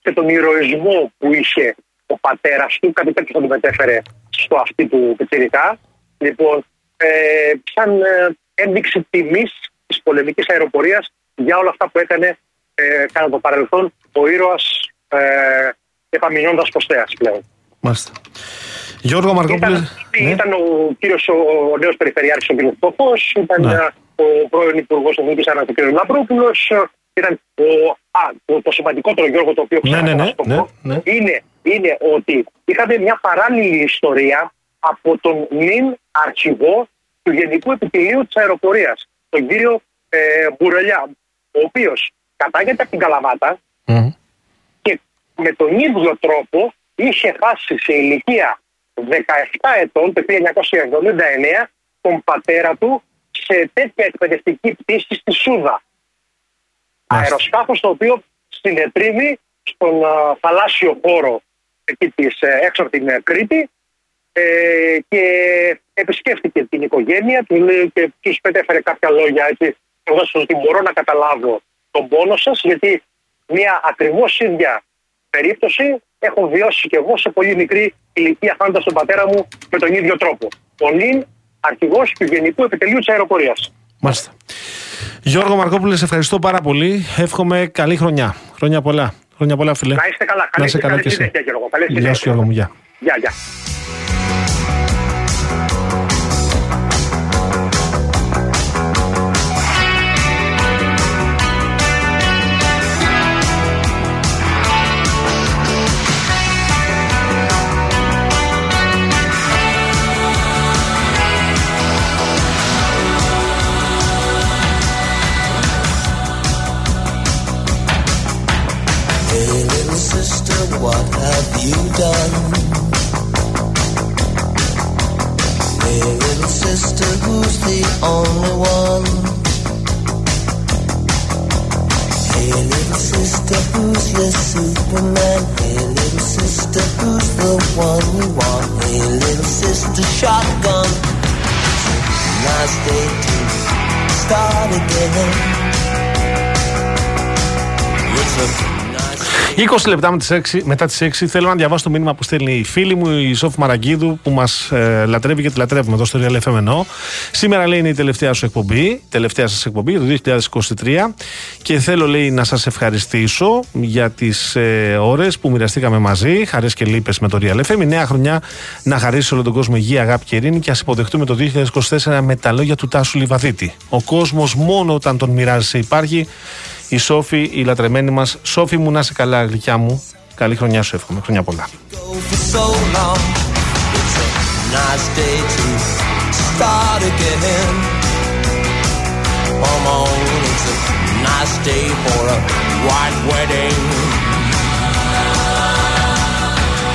και τον ηρωισμό που είχε ο πατέρας του, κάτι τέτοιο θα του μετέφερε στο αυτή του πιτσιρικά. Λοιπόν, ε, σαν ε, ένδειξη τιμής της πολεμικής αεροπορίας για όλα αυτά που έκανε ε, κατά το παρελθόν ο ήρωας ε, επαμεινώντας ποστέας πλέον. Μάλιστα. Γιώργο Μαρκόπουλε. Ήταν, ναι. ήταν ο κύριος ο, ο νέος περιφερειάρχης ο κ. Ποπός, ήταν Ναι. ε, ο πρώην Υπουργός Εθνικής Άννας ο κ. Λαμπρόπουλος, ε, ήταν ο, α, το, το σημαντικότερο Γιώργο το οποίο Ναι, ξέρω ναι, να ναι, σου το ναι, πω, ναι. Είναι, είναι ότι είχαμε μια παράλληλη ιστορία από τον νυν αρχηγό του Γενικού Επιτελείου της Αεροπορίας, τον κύριο ε, Μπουρελιά, ο οποίος κατάγεται από την Καλαμάτα, Μμμ. και με τον ίδιο τρόπο είχε χάσει σε ηλικία 17 ετών το 1979 τον πατέρα του σε τέτοια εκπαιδευτική πτήση στη Σούδα. Μάλιστα. Αεροσκάφος το οποίο στην Ετρίμη, στον α, θαλάσσιο χώρο εκεί της, ε, έξω από την ε, Κρήτη ε, και επισκέφτηκε την οικογένεια του λέει, και τους μετέφερε κάποια λόγια έτσι λέγοντας ότι μπορώ να καταλάβω τον πόνο σας γιατί μια ακριβώς ίδια περίπτωση έχω βιώσει και εγώ σε πολύ μικρή ηλικία χάνοντας τον πατέρα μου με τον ίδιο τρόπο. Ο νυν αρχηγός του Γενικού Επιτελείου της Αεροπορίας. Μάλιστα. Γιώργο Μαρκόπουλε, σε ευχαριστώ πάρα πολύ. Εύχομαι καλή χρονιά. Χρόνια πολλά. Χρόνια πολλά, φίλε. Να είστε καλά. Να Καλή, είσαι καλά καλή και εσύ. συνέχεια, Γιώργο. Καλή Γεια συνέχεια. σου, Γιώργο μου. Γεια. Γεια, γεια. Superman? Hey, little sister, who's the one you want? Hey, little sister, shotgun. Nice day to start again. It's a 20 λεπτά με τις 6, μετά τις 6 θέλω να διαβάσω το μήνυμα που στέλνει η φίλη μου, η Σόφη Μαραγκίδου, που μας ε, λατρεύει και τη λατρεύουμε εδώ στο Real FM εννοώ. Σήμερα λέει είναι η τελευταία σου εκπομπή, τελευταία σας εκπομπή το 2023 και θέλω λέει να σας ευχαριστήσω για τις ε, ώρες που μοιραστήκαμε μαζί, χαρές και λύπες με το Real FM. Η νέα χρονιά να χαρίσει σε όλο τον κόσμο υγεία, αγάπη και ειρήνη και ας υποδεχτούμε το 2024 με τα λόγια του Τάσου Λιβαδίτη. Ο κόσμος μόνο όταν τον μοιράζεσαι υπάρχει. Η Σόφη, η λατρεμένη μας. Σόφη μου, να είσαι καλά, γλυκιά μου. Καλή χρονιά σου εύχομαι. Χρόνια πολλά. go for so long.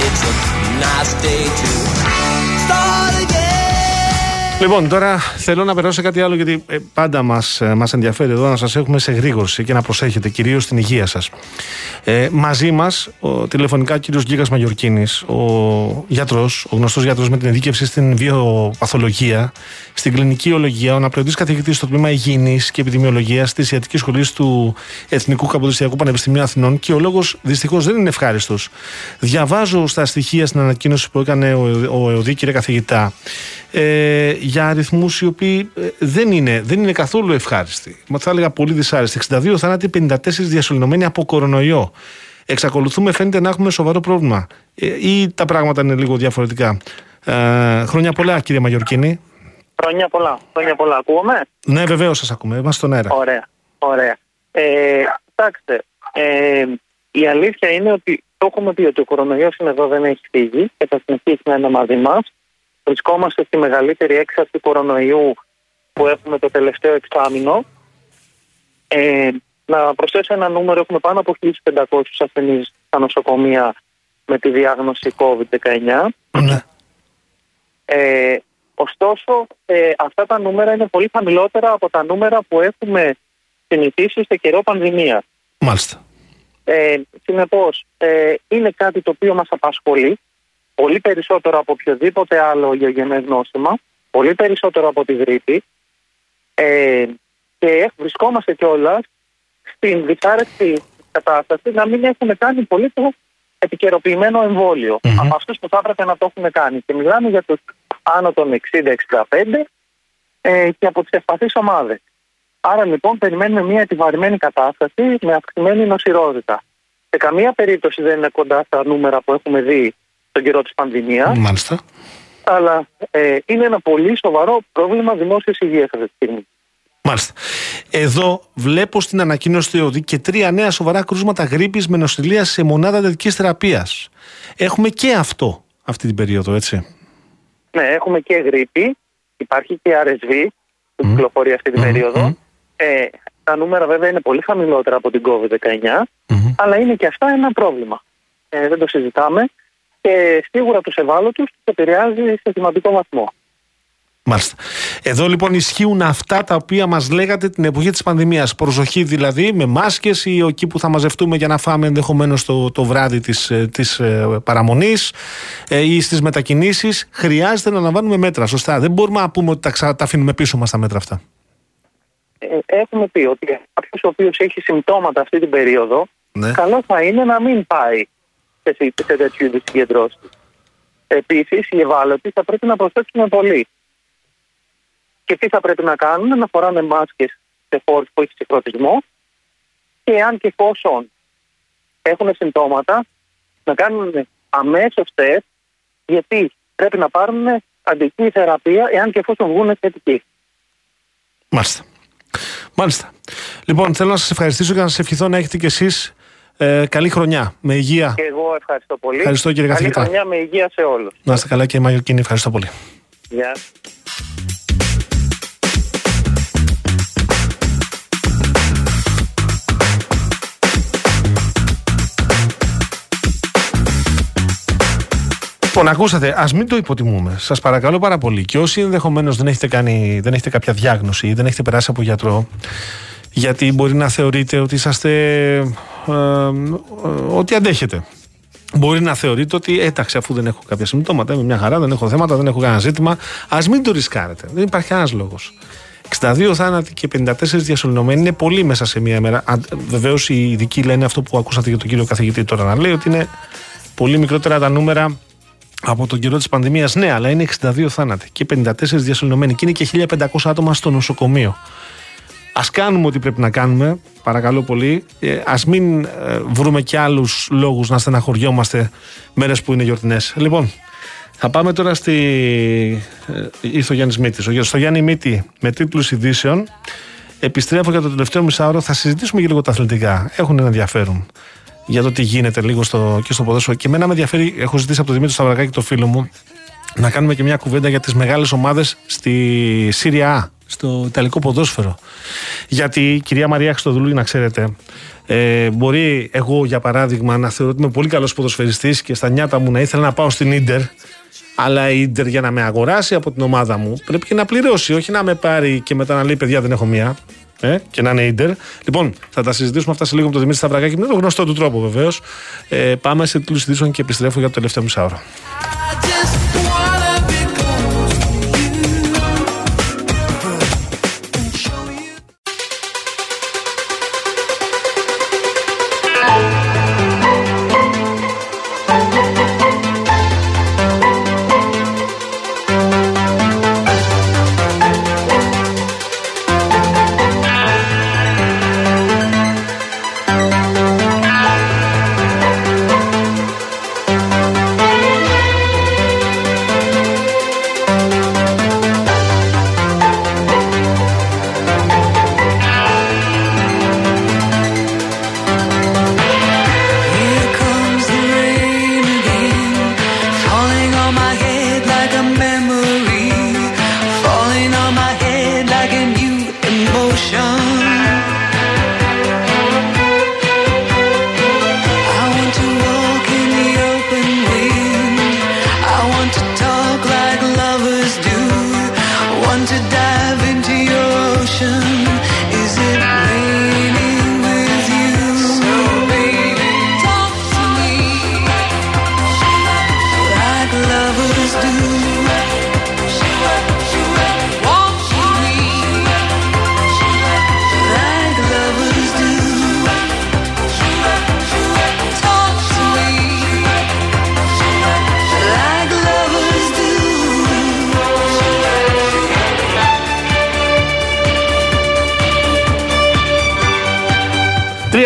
It's a nice day to Λοιπόν, τώρα θέλω να περάσω σε κάτι άλλο γιατί ε, πάντα μα μας ενδιαφέρει εδώ να σα έχουμε σε γρήγορση και να προσέχετε κυρίω στην υγεία σα. Ε, μαζί μα, τηλεφωνικά, κύριο Γκίγα Μαγιορκίνη, ο γιατρό, ο γνωστό γιατρό με την ειδίκευση στην βιοπαθολογία, στην κλινική ολογία, ο αναπληρωτή καθηγητή στο τμήμα Υγιεινή και Επιδημιολογία τη Ιατρική Σχολή του Εθνικού Καποδιστριακού Πανεπιστημίου Αθηνών και ο λόγο δυστυχώ δεν είναι ευχάριστο. Διαβάζω στα στοιχεία στην ανακοίνωση που έκανε ο, ο ΕΟΔΗ, κύριε καθηγητά, ε, για αριθμούς οι οποίοι ε, δεν, είναι, δεν είναι καθόλου ευχάριστοι. Μα θα έλεγα πολύ δυσάρεστοι. 62 θάνατοι, 54 διασωληνωμένοι από κορονοϊό. Εξακολουθούμε, φαίνεται να έχουμε σοβαρό πρόβλημα. Ε, ή τα πράγματα είναι λίγο διαφορετικά. Ε, χρόνια πολλά, κύριε Μαγιορκίνη. Χρόνια πολλά. Χρόνια πολλά. Ακούγομαι; Ναι, βεβαίως σας ακούμε. Είμαστε στον αέρα. Ωραία. Ωραία. Ε, κοιτάξτε, ε, η αλήθεια είναι ότι το έχουμε πει ότι ο κορονοϊός είναι εδώ, δεν έχει φύγει και θα συνεχίσει να είναι μαζί μας. Βρισκόμαστε στη μεγαλύτερη έξαρση κορονοϊού που έχουμε το τελευταίο εξάμεινο. Ε, να προσθέσω ένα νούμερο, έχουμε πάνω από 1.500 ασθενείς στα νοσοκομεία με τη διάγνωση COVID-19. Ναι. Ε, ωστόσο, ε, αυτά τα νούμερα είναι πολύ χαμηλότερα από τα νούμερα που έχουμε συνηθίσει σε καιρό πανδημίας. Μάλιστα. Ε, Συνεπώς, ε, είναι κάτι το οποίο μας απασχολεί πολύ περισσότερο από οποιοδήποτε άλλο γεωγενές νόσημα, πολύ περισσότερο από τη γρήπη ε, και βρισκόμαστε κιόλας στην δυσάρεστη κατάσταση να μην έχουμε κάνει πολύ το επικαιροποιημένο εμβόλιο Μμμ. από αυτούς που θα έπρεπε να το έχουν κάνει. Και μιλάμε για τους άνω των 60-65 ε, και από τις ευπαθείς ομάδες. Άρα λοιπόν περιμένουμε μια επιβαρημένη κατάσταση με αυξημένη νοσηρότητα. Σε καμία περίπτωση δεν είναι κοντά στα νούμερα που έχουμε δει στον καιρό της πανδημίας, Μάλιστα. αλλά ε, είναι ένα πολύ σοβαρό πρόβλημα δημόσιας υγείας αυτή τη στιγμή. Μάλιστα. Εδώ βλέπω στην ανακοίνωση του ΕΟΔΗ και τρία νέα σοβαρά κρούσματα γρήπης με νοσηλεία σε μονάδα εντατική θεραπείας. Έχουμε και αυτό αυτή την περίοδο, έτσι. Ναι, έχουμε και γρήπη, υπάρχει και RSV που κυκλοφορεί αυτή την Μμμ, περίοδο. μμμ. Ε, τα νούμερα βέβαια είναι πολύ χαμηλότερα από την COVID-19, Μμμ. αλλά είναι και αυτά ένα πρόβλημα. Ε, δεν το συζητάμε και σίγουρα τους ευάλωτους τους επηρεάζει σε σημαντικό βαθμό. Μάλιστα. Εδώ λοιπόν ισχύουν αυτά τα οποία μας λέγατε την εποχή της πανδημίας. Προσοχή δηλαδή με μάσκες ή εκεί που θα μαζευτούμε για να φάμε ενδεχομένως το, το βράδυ της της, ε, παραμονής ε, ή στις μετακινήσεις. Χρειάζεται να λαμβάνουμε μέτρα. Σωστά. Δεν μπορούμε να πούμε ότι τα, ξα- τα αφήνουμε πίσω μας τα μέτρα αυτά. Ε, έχουμε πει ότι κάποιος ο οποίος έχει συμπτώματα αυτή την περίοδο, Ναι. καλό θα είναι να μην πάει σε, σε, σε τέτοιου είδου συγκεντρώσει. Επίσης, οι ευάλωτοι θα πρέπει να προσέξουν πολύ. Και τι θα πρέπει να κάνουν, να φοράνε μάσκες σε χώρου που έχει συγχρονισμό και αν και εφόσον έχουν συμπτώματα, να κάνουν αμέσως τεστ, γιατί πρέπει να πάρουν αντική θεραπεία εάν και εφόσον βγουν θετικοί. Μάλιστα. Μάλιστα. Λοιπόν, θέλω να σας ευχαριστήσω και να σας ευχηθώ να έχετε κι εσείς ε, καλή χρονιά. Με υγεία. Και εγώ ευχαριστώ πολύ. Ευχαριστώ, κύριε Καλή καθηγητά. χρονιά με υγεία σε όλους. Να είστε καλά και Μαγιορκίνη. Ευχαριστώ πολύ. Γεια. Λοιπόν, ακούσατε, ας μην το υποτιμούμε. Σας παρακαλώ πάρα πολύ. Και όσοι ενδεχομένως δεν, έχετε κάνει, δεν έχετε κάποια διάγνωση ή δεν έχετε περάσει από γιατρό, γιατί μπορεί να θεωρείτε ότι είσαστε. Ε, ε, ότι αντέχετε. Μπορεί να θεωρείτε ότι έταξε αφού δεν έχω κάποια συμπτώματα, είμαι μια χαρά, δεν έχω θέματα, δεν έχω κανένα ζήτημα. Α μην το ρισκάρετε. Δεν υπάρχει κανένας λόγος. 62 θάνατοι και 54 διασωληνωμένοι είναι πολύ μέσα σε μία μέρα. Βεβαίως οι ειδικοί λένε αυτό που ακούσατε για τον κύριο καθηγητή τώρα να λέει ότι είναι πολύ μικρότερα τα νούμερα από τον καιρό της πανδημίας. Ναι, αλλά είναι 62 θάνατοι και 54 διασωληνωμένοι και είναι και 1500 άτομα στο νοσοκομείο. Α κάνουμε ό,τι πρέπει να κάνουμε, παρακαλώ πολύ. Ε, Α μην ε, βρούμε και άλλους λόγους να στεναχωριόμαστε μέρες που είναι γιορτινές. Λοιπόν, θα πάμε τώρα στη. Ε, ήρθε ο Γιάννης Μήτης. Στο Γιάννη Μήτη με τίτλους ειδήσεων. Επιστρέφω για το τελευταίο μισάωρο. Θα συζητήσουμε και λίγο τα αθλητικά. Έχουν ένα ενδιαφέρον για το τι γίνεται λίγο στο, και στο ποδόσφαιρο. Και εμένα με ενδιαφέρει, έχω ζητήσει από τον Δημήτρη Σταυρακάκη, το φίλο μου, να κάνουμε και μια κουβέντα για τις μεγάλες ομάδες στη Σύρια Α, στο Ιταλικό ποδόσφαιρο. Γιατί η κυρία Μαρία Χριστοδουλού, να ξέρετε, ε, μπορεί εγώ για παράδειγμα να θεωρώ ότι είμαι πολύ καλός ποδοσφαιριστής και στα νιάτα μου να ήθελα να πάω στην ντερ Αλλά η Ιντερ για να με αγοράσει από την ομάδα μου πρέπει και να πληρώσει, όχι να με πάρει και μετά να λέει παιδιά δεν έχω μία. Ε, και να είναι Ιντερ. Λοιπόν, θα τα συζητήσουμε αυτά σε λίγο με τον Δημήτρη Σταυρακάκη με τον γνωστό του τρόπο βεβαίως. Ε, πάμε σε τίτλους ειδήσεων και επιστρέφω για το τελευταίο μισάωρο.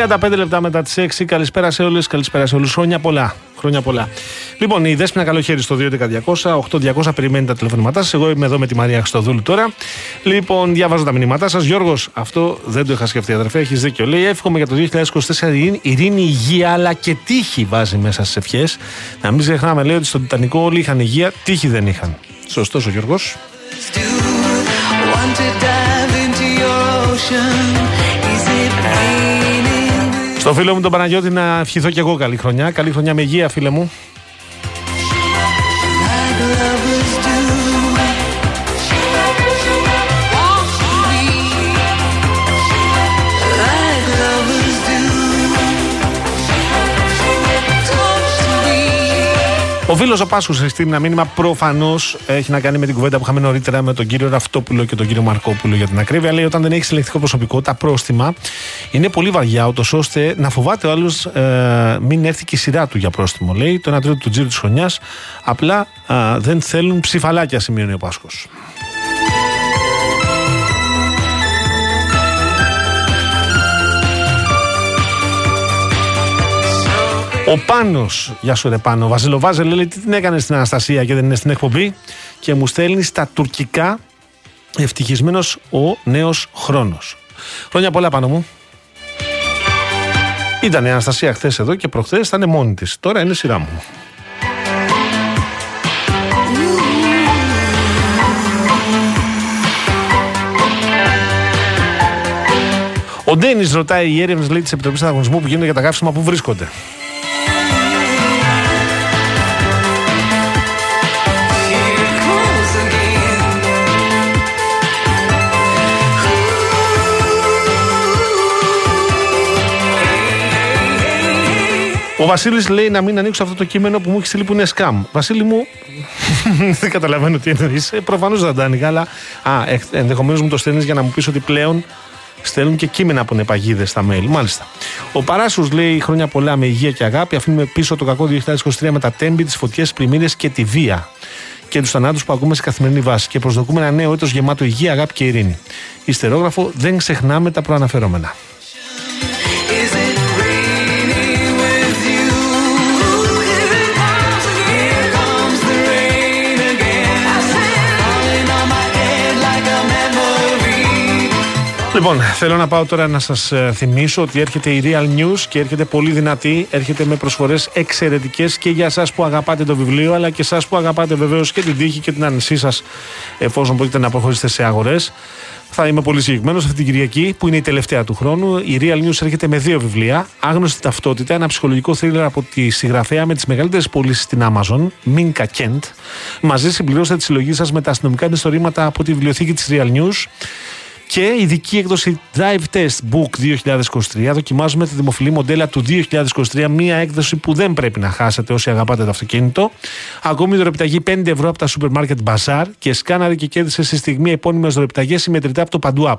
35 λεπτά μετά τις 6. Καλησπέρα σε όλες, καλησπέρα σε όλους. Χρόνια πολλά. Χρόνια πολλά. Λοιπόν, η Δέσποινα Καλοχέρι στο 2.11.200, 8.200 περιμένει τα τηλεφωνήματά σας. Εγώ είμαι εδώ με τη Μαρία Χριστοδούλου τώρα. Λοιπόν, διαβάζω τα μηνύματά σας. Γιώργος, αυτό δεν το είχα σκεφτεί, αδερφέ, έχεις δίκιο. Λέει, εύχομαι για το 2024 ειρήνη, ειρήνη, υγεία αλλά και τύχη βάζει μέσα στις ευχές. Να μην ξεχνάμε, λέει ότι στον Τιτανικό όλοι είχαν υγεία, τύχη δεν είχαν. Σωστός ο Γιώργος. Στο φίλο μου τον Παναγιώτη να ευχηθώ και εγώ καλή χρονιά. Καλή χρονιά με υγεία, φίλε μου. Ο φίλο ο Πάσχου στείλει ένα μήνυμα. Προφανώς έχει να κάνει με την κουβέντα που είχαμε νωρίτερα με τον κύριο Ραφτόπουλο και τον κύριο Μαρκόπουλο για την ακρίβεια. Λέει όταν δεν έχεις ελεγχτικό προσωπικό, τα πρόστιμα είναι πολύ βαριά, ούτως ώστε να φοβάται ο άλλος ε, μην έρθει και η σειρά του για πρόστιμο. Λέει το 1 τρίτο του τζίρου της χρονιάς. Απλά α, δεν θέλουν ψηφαλάκια, σημειώνει ο Πάσχος. Ο Πάνος, γεια σου ρε Πάνο, Βασιλοβάζε λέει τι την έκανες στην Αναστασία και δεν είναι στην εκπομπή; Και μου στέλνει στα τουρκικά ευτυχισμένος ο νέος χρόνος. Χρόνια πολλά πάνω μου. Ήταν η Αναστασία χθες εδώ και προχθές ήταν μόνη της. Τώρα είναι σειρά μου. Ο Ντένις ρωτάει οι έρευνες της Επιτροπής Ανταγωνισμού που γίνονται για τα καύσιμα που βρίσκονται. Ο Βασίλης λέει να μην ανοίξω αυτό το κείμενο που μου έχει στείλει που είναι σκάμ. Βασίλη μου, (laughs) δεν καταλαβαίνω τι εννοείς. Προφανώς δεν τα άνοιγα, αλλά ενδεχομένως μου το στέλνεις για να μου πεις ότι πλέον στέλνουν και κείμενα που είναι παγίδες στα mail. Μάλιστα. Ο Παράσου λέει χρόνια πολλά με υγεία και αγάπη. Αφήνουμε πίσω το κακό 2023 με τα τέμπη, τις φωτιές, πλημμύρες και τη βία. Και τους θανάτους που ακούμε σε καθημερινή βάση. Και προσδοκούμε ένα νέο έτος γεμάτο υγεία, αγάπη και ειρήνη. Ιστερόγραφο, δεν ξεχνάμε τα προαναφερόμενα. Λοιπόν, θέλω να πάω τώρα να σας θυμίσω ότι έρχεται η Real News και έρχεται πολύ δυνατή. Έρχεται με προσφορές εξαιρετικές και για εσάς που αγαπάτε το βιβλίο, αλλά και εσάς που αγαπάτε βεβαίως και την τύχη και την άνεσή σας, εφόσον μπορείτε να προχωρήσετε σε αγορές. Θα είμαι πολύ συγκεκριμένος αυτή την Κυριακή, που είναι η τελευταία του χρόνου. Η Real News έρχεται με δύο βιβλία. Άγνωστη ταυτότητα, ένα ψυχολογικό θρύλερ από τη συγγραφέα με τις μεγαλύτερες πωλήσεις στην Amazon, Μίνκα Κέντ. Μαζί συμπληρώστε τη συλλογή σας με τα αστυνομικά μυστορήματα από τη βιβλιοθήκη της Real News. Και ειδική έκδοση Drive Test Book 2023. Δοκιμάζουμε τη δημοφιλή μοντέλα του 2023. Μία έκδοση που δεν πρέπει να χάσετε όσοι αγαπάτε το αυτοκίνητο. Ακόμη δωρεπιταγή 5 ευρώ από τα σούπερ μάρκετ Bazaar και σκάναρε και κέρδισε στη στιγμή επώνυμες δωρεπιταγές συμμετρητά από το Παντού App.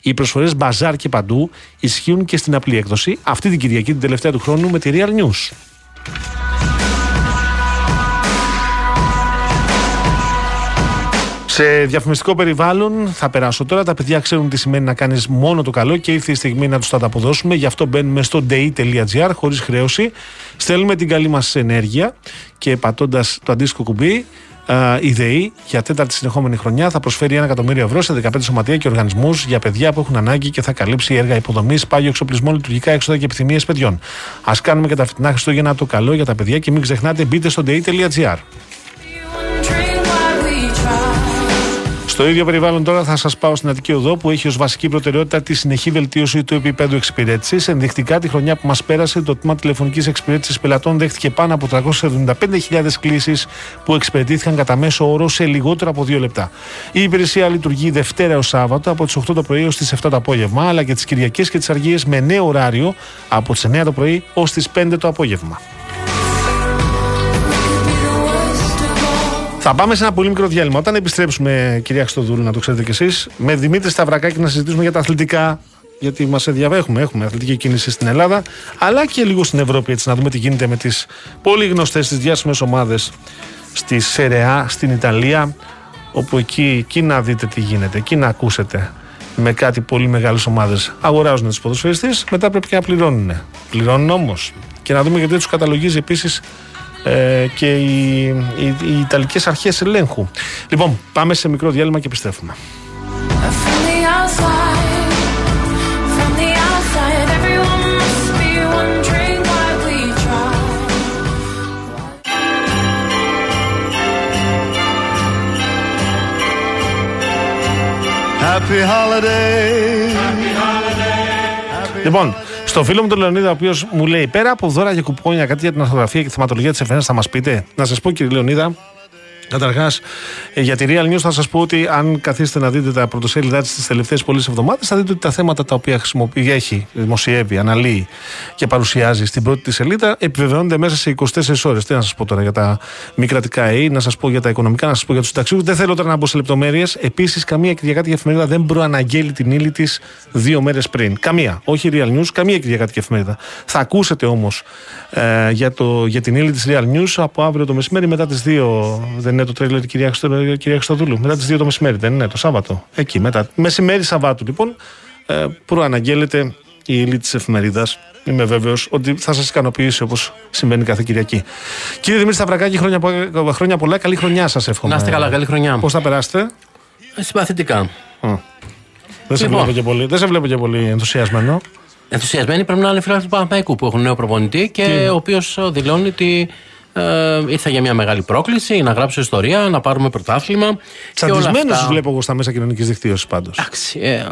Οι προσφορές Bazaar και Παντού ισχύουν και στην απλή έκδοση αυτή την Κυριακή, την τελευταία του χρόνου, με τη Real News. Σε διαφημιστικό περιβάλλον θα περάσω τώρα. Τα παιδιά ξέρουν τι σημαίνει να κάνεις μόνο το καλό και ήρθε η στιγμή να τους τα αποδώσουμε. Γι' αυτό μπαίνουμε στο day.gr χωρίς χρέωση. Στέλνουμε την καλή μας ενέργεια και πατώντας το αντίστοιχο κουμπί, α, η ΔΕΗ για τέταρτη συνεχόμενη χρονιά θα προσφέρει ένα εκατομμύριο ευρώ σε 15 σωματεία και οργανισμούς για παιδιά που έχουν ανάγκη και θα καλύψει έργα υποδομής, πάγιο εξοπλισμό, λειτουργικά έξοδα και επιθυμίες παιδιών. Α κάνουμε και τα φετινά Χριστούγεννα το καλό για τα παιδιά και μην ξεχνάτε μπείτε στο day.gr. Στο ίδιο περιβάλλον τώρα θα σας πάω στην Αττική Οδό που έχει ως βασική προτεραιότητα τη συνεχή βελτίωση του επίπεδου εξυπηρέτησης. Ενδεικτικά τη χρονιά που μας πέρασε, το τμήμα τηλεφωνικής εξυπηρέτησης πελατών δέχτηκε πάνω από 375.000 κλήσεις που εξυπηρετήθηκαν κατά μέσο όρο σε λιγότερο από 2 λεπτά. Η υπηρεσία λειτουργεί Δευτέρα έως Σάββατο από τις 8 το πρωί έως τις 7 το απόγευμα, αλλά και τις Κυριακές και τις Αργίες με νέο ωράριο από τις 9 το πρωί έως τις 5 το απόγευμα. Θα πάμε σε ένα πολύ μικρό διάλειμμα. Όταν επιστρέψουμε, κυρία Χρυστοδούλου, να το ξέρετε κι εσείς, με Δημήτρη Σταυρακάκη να συζητήσουμε για τα αθλητικά. Γιατί μας ενδιαφέρουμε, έχουμε αθλητική κίνηση στην Ελλάδα, αλλά και λίγο στην Ευρώπη, έτσι να δούμε τι γίνεται με τις πολύ γνωστές, τις διάσημες ομάδες στη Σερεά, στην Ιταλία, όπου εκεί, εκεί να δείτε τι γίνεται, εκεί να ακούσετε με κάτι πολύ μεγάλες ομάδες. Αγοράζουν τους ποδοσφαιριστές, μετά πρέπει και να πληρώνουν. Πληρώνουν όμως. Και να δούμε γιατί τους καταλογίζει επίσης ε, και οι, οι, οι Ιταλικές αρχές ελέγχου. Λοιπόν, πάμε σε μικρό διάλειμμα και επιστρέφουμε. From the outside, from the outside, everyone must be wondering why we try. Happy holiday. Λοιπόν, στο φίλο μου τον Λεωνίδα, ο οποίος μου λέει πέρα από δώρα και κουπόνια κάτι για την αρθογραφία και τη θεματολογία της εφημερίδας, θα μας πείτε. Να σας πω, κύριε Λεωνίδα, Καταρχάς, για τη Real News θα σας πω ότι αν καθίσετε να δείτε τα πρωτοσέλιδά της τις τελευταίες πολλές εβδομάδες, θα δείτε ότι τα θέματα τα οποία χρησιμοποιεί, έχει, δημοσιεύει, αναλύει και παρουσιάζει στην πρώτη της σελίδα επιβεβαιώνονται μέσα σε 24 ώρες. Τι να σας πω τώρα για τα μη κρατικά ΕΕ, να σας πω για τα οικονομικά, να σας πω για τους συνταξιούχου. Δεν θέλω τώρα να μπω σε λεπτομέρειες. Επίσης, καμία κυριακάτικη εφημερίδα δεν προαναγγέλει την ύλη της δύο μέρες πριν. Καμία. Όχι Real News, καμία κυριακάτικη εφημερίδα. Θα ακούσετε όμως ε, για, το, για την ύλη της Real News από αύριο το μεσημέρι μετά τις 2. Δεν είναι το τρέλερ κυρία, Χριστο, κυρία Χριστοδούλου. Μετά τις 2 το μεσημέρι, δεν είναι το Σάββατο. Εκεί μετά. Μεσημέρι Σαββάτου λοιπόν ε, προαναγγέλλεται η ύλη της εφημερίδας. Είμαι βέβαιος ότι θα σας ικανοποιήσει όπως συμβαίνει κάθε Κυριακή. Κύριε Δημήτρη Σταυρακάκη, χρόνια, πο- χρόνια πολλά. Καλή χρονιά σας εύχομαι. Να είστε καλά, καλή χρονιά. Πώς θα περάσετε; Ε, Συμπαθητικά. Α. Δεν σε, Λοιπόν. βλέπω και πολύ, δεν σε βλέπω και πολύ ενθουσιασμένο. Ενθουσιασμένοι πρέπει να είναι φίλοι του Παναθηναϊκού που έχουν νέο προπονητή και ο οποίος δηλώνει ότι ε, ήρθα για μια μεγάλη πρόκληση, να γράψω ιστορία, να πάρουμε πρωτάθλημα. και όλα Τσαντισμένου αυτά. του βλέπω εγώ στα μέσα κοινωνικής δικτύωσης πάντως. Εντάξει, ε, ε,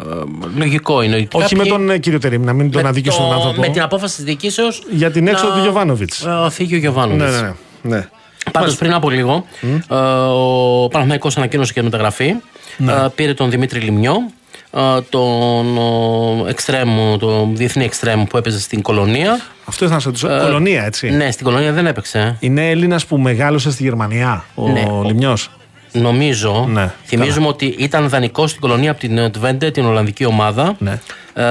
λογικό είναι. ότι Όχι με κάποιοι- τον ε, κύριο Τερήμ, να μην τον με αδικήσω το- τον άνθρωπο. Με την απόφαση της διοικήσεω. Για την έξοδο του Γιωβάνοβιτς. Φύγει ο Γιωβάνοβιτς. Ναι, ναι, ναι. ναι. Πάντως πριν από λίγο, ε, ο Παναθηναϊκός ανακοίνωσε και μεταγραφή. Ναι. Ε, πήρε τον Δημήτρη Λιμιό, ε, τον ο, εξτρέμ, τον διεθνή εξτρέμ που έπαιζε στην Κολονία. Αυτό ήθελα να σε ρωτήσω. Ε, Κολονία, έτσι. Ναι, στην Κολονία δεν έπαιξε. Είναι Έλληνας που μεγάλωσε στη Γερμανία, ο Ναι. Λιμιό. Νομίζω. Ναι, θυμίζουμε ότι ήταν δανεικό στην Κολονία από την Twente, την Ολλανδική ομάδα. Ναι. Ε,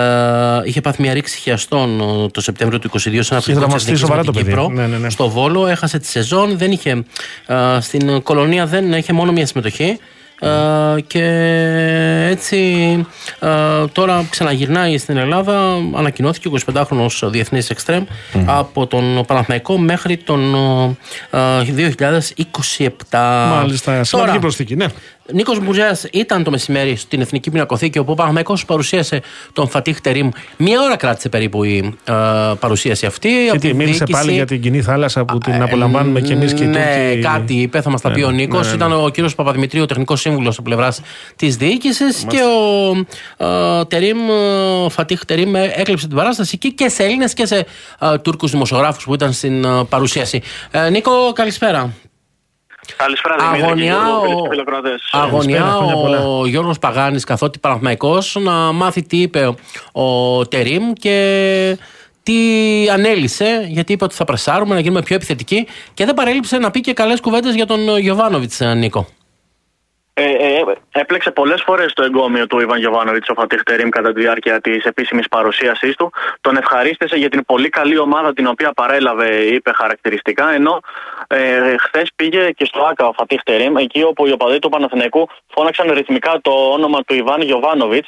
είχε πάθει μια ρήξη χιαστών ε, το Σεπτέμβριο του 22 σε ένα Είχε φιλικό τραυματιστεί της Εθνικής σοβαρά με το την παιδί. Κύπρο. Ναι, ναι, ναι. Στο Βόλο έχασε τη σεζόν. Δεν είχε, ε, στην Κολονία δεν είχε μόνο μια συμμετοχή. Ε, και έτσι ε, τώρα ξαναγυρνάει στην Ελλάδα ανακοινώθηκε ο 25χρονος διεθνής εξτρέμ από τον Παναθηναϊκό μέχρι τον ε, ε, 2027 Μάλιστα, σημαντική Τώρα, προσθήκη, ναι. Νίκος Μπουζέα ήταν το μεσημέρι στην Εθνική Πινακοθήκη, όπου ο Παναμαϊκό παρουσίασε τον Φατίχ Τερήμ. Μία ώρα κράτησε περίπου η ε, παρουσίαση αυτή. Και από τι, τη μίλησε διοίκηση. πάλι για την κοινή θάλασσα που την Ε, απολαμβάνουμε κι εμείς και οι ναι, Τούρκοι. κάτι είπε, θα μα τα Ναι, πει ο ναι, Νίκος. ναι, ναι. Ήταν ο κύριος Παπαδημητρίου, τεχνικός σύμβουλος από πλευράς της διοίκησης. Και ο ε, Τερίμ, ε, Φατίχ Τερίμ, ε, έκλειψε την παράσταση εκεί και σε Έλληνες και σε ε, Τούρκους δημοσιογράφους που ήταν στην ε, παρουσίαση. Ε, Νίκο, καλησπέρα. Καλησπέρα, Δημήτρη. Αγωνιά και εγώ, φίλες ο, και φιλοκράτες. αγωνιά χρόνια πολλά. ο Γιώργος Παγάνης καθότι Παναθηναϊκός να μάθει τι είπε ο Τερίμ και τι ανέλησε γιατί είπε ότι θα πρεσάρουμε να γίνουμε πιο επιθετικοί και δεν παρέλειψε να πει και καλές κουβέντες για τον Γιωβάνοβιτς Νίκο. Ε, ε, έπλεξε πολλές φορές το εγκόμιο του Ιβαν Γιοβάνοβιτ ο Φατίχ Τερίμ κατά τη διάρκεια της επίσημης παρουσίασής του. Τον ευχαρίστησε για την πολύ καλή ομάδα την οποία παρέλαβε, είπε χαρακτηριστικά. Ενώ ε, χθες πήγε και στο ΑΚΑ ο Φατίχ Τερίμ, εκεί όπου οι οπαδοί του Παναθηναϊκού φώναξαν ρυθμικά το όνομα του Ιβάν Γιοβάνοβιτ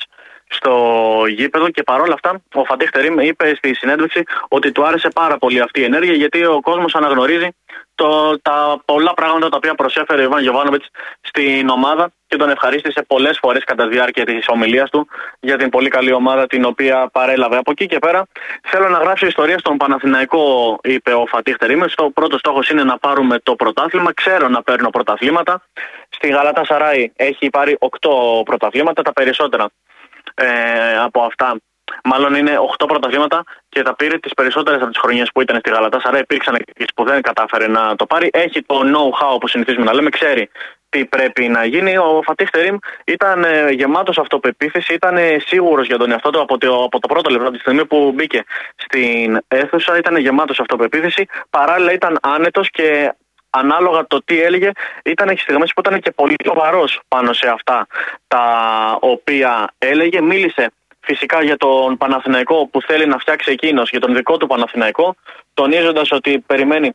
στο γήπεδο και παρόλα αυτά ο Φατίχ Τερίμ είπε στη συνέντευξη ότι του άρεσε πάρα πολύ αυτή η ενέργεια γιατί ο κόσμος αναγνωρίζει το, τα πολλά πράγματα τα οποία προσέφερε ο Ιβάν Γιοβάνοβιτ στην ομάδα και τον ευχαρίστησε πολλές φορές κατά τη διάρκεια της ομιλίας του για την πολύ καλή ομάδα την οποία παρέλαβε. Από εκεί και πέρα θέλω να γράψω ιστορία στον Παναθηναϊκό, είπε ο Φατίχ Τερίμ. Στο πρώτο στόχος είναι να πάρουμε το πρωτάθλημα. Ξέρω να παίρνω πρωταθλήματα. Στη Γαλατά Σαράι έχει πάρει 8 πρωταθλήματα, τα περισσότερα ε, από αυτά. Μάλλον είναι 8 πρωταθλήματα και τα πήρε τις περισσότερες από τις χρονιές που ήταν στη Γαλατά. Άρα υπήρξαν και που δεν κατάφερε να το πάρει. Έχει το know-how που συνηθίζουμε να λέμε, ξέρει τι πρέπει να γίνει. Ο Φατίχ Τερίμ ήταν ε, γεμάτος αυτοπεποίθηση, ήταν ε, σίγουρος για τον εαυτό του από το, από το πρώτο λεπτό, από τη στιγμή που μπήκε στην αίθουσα. Ήταν γεμάτος αυτοπεποίθηση. Παράλληλα ήταν άνετος και ανάλογα το τι έλεγε, ήταν και στιγμές που ήταν και πολύ σοβαρός πάνω σε αυτά τα οποία έλεγε. Μίλησε φυσικά για τον Παναθηναϊκό που θέλει να φτιάξει εκείνος, για τον δικό του Παναθηναϊκό, τονίζοντας ότι περιμένει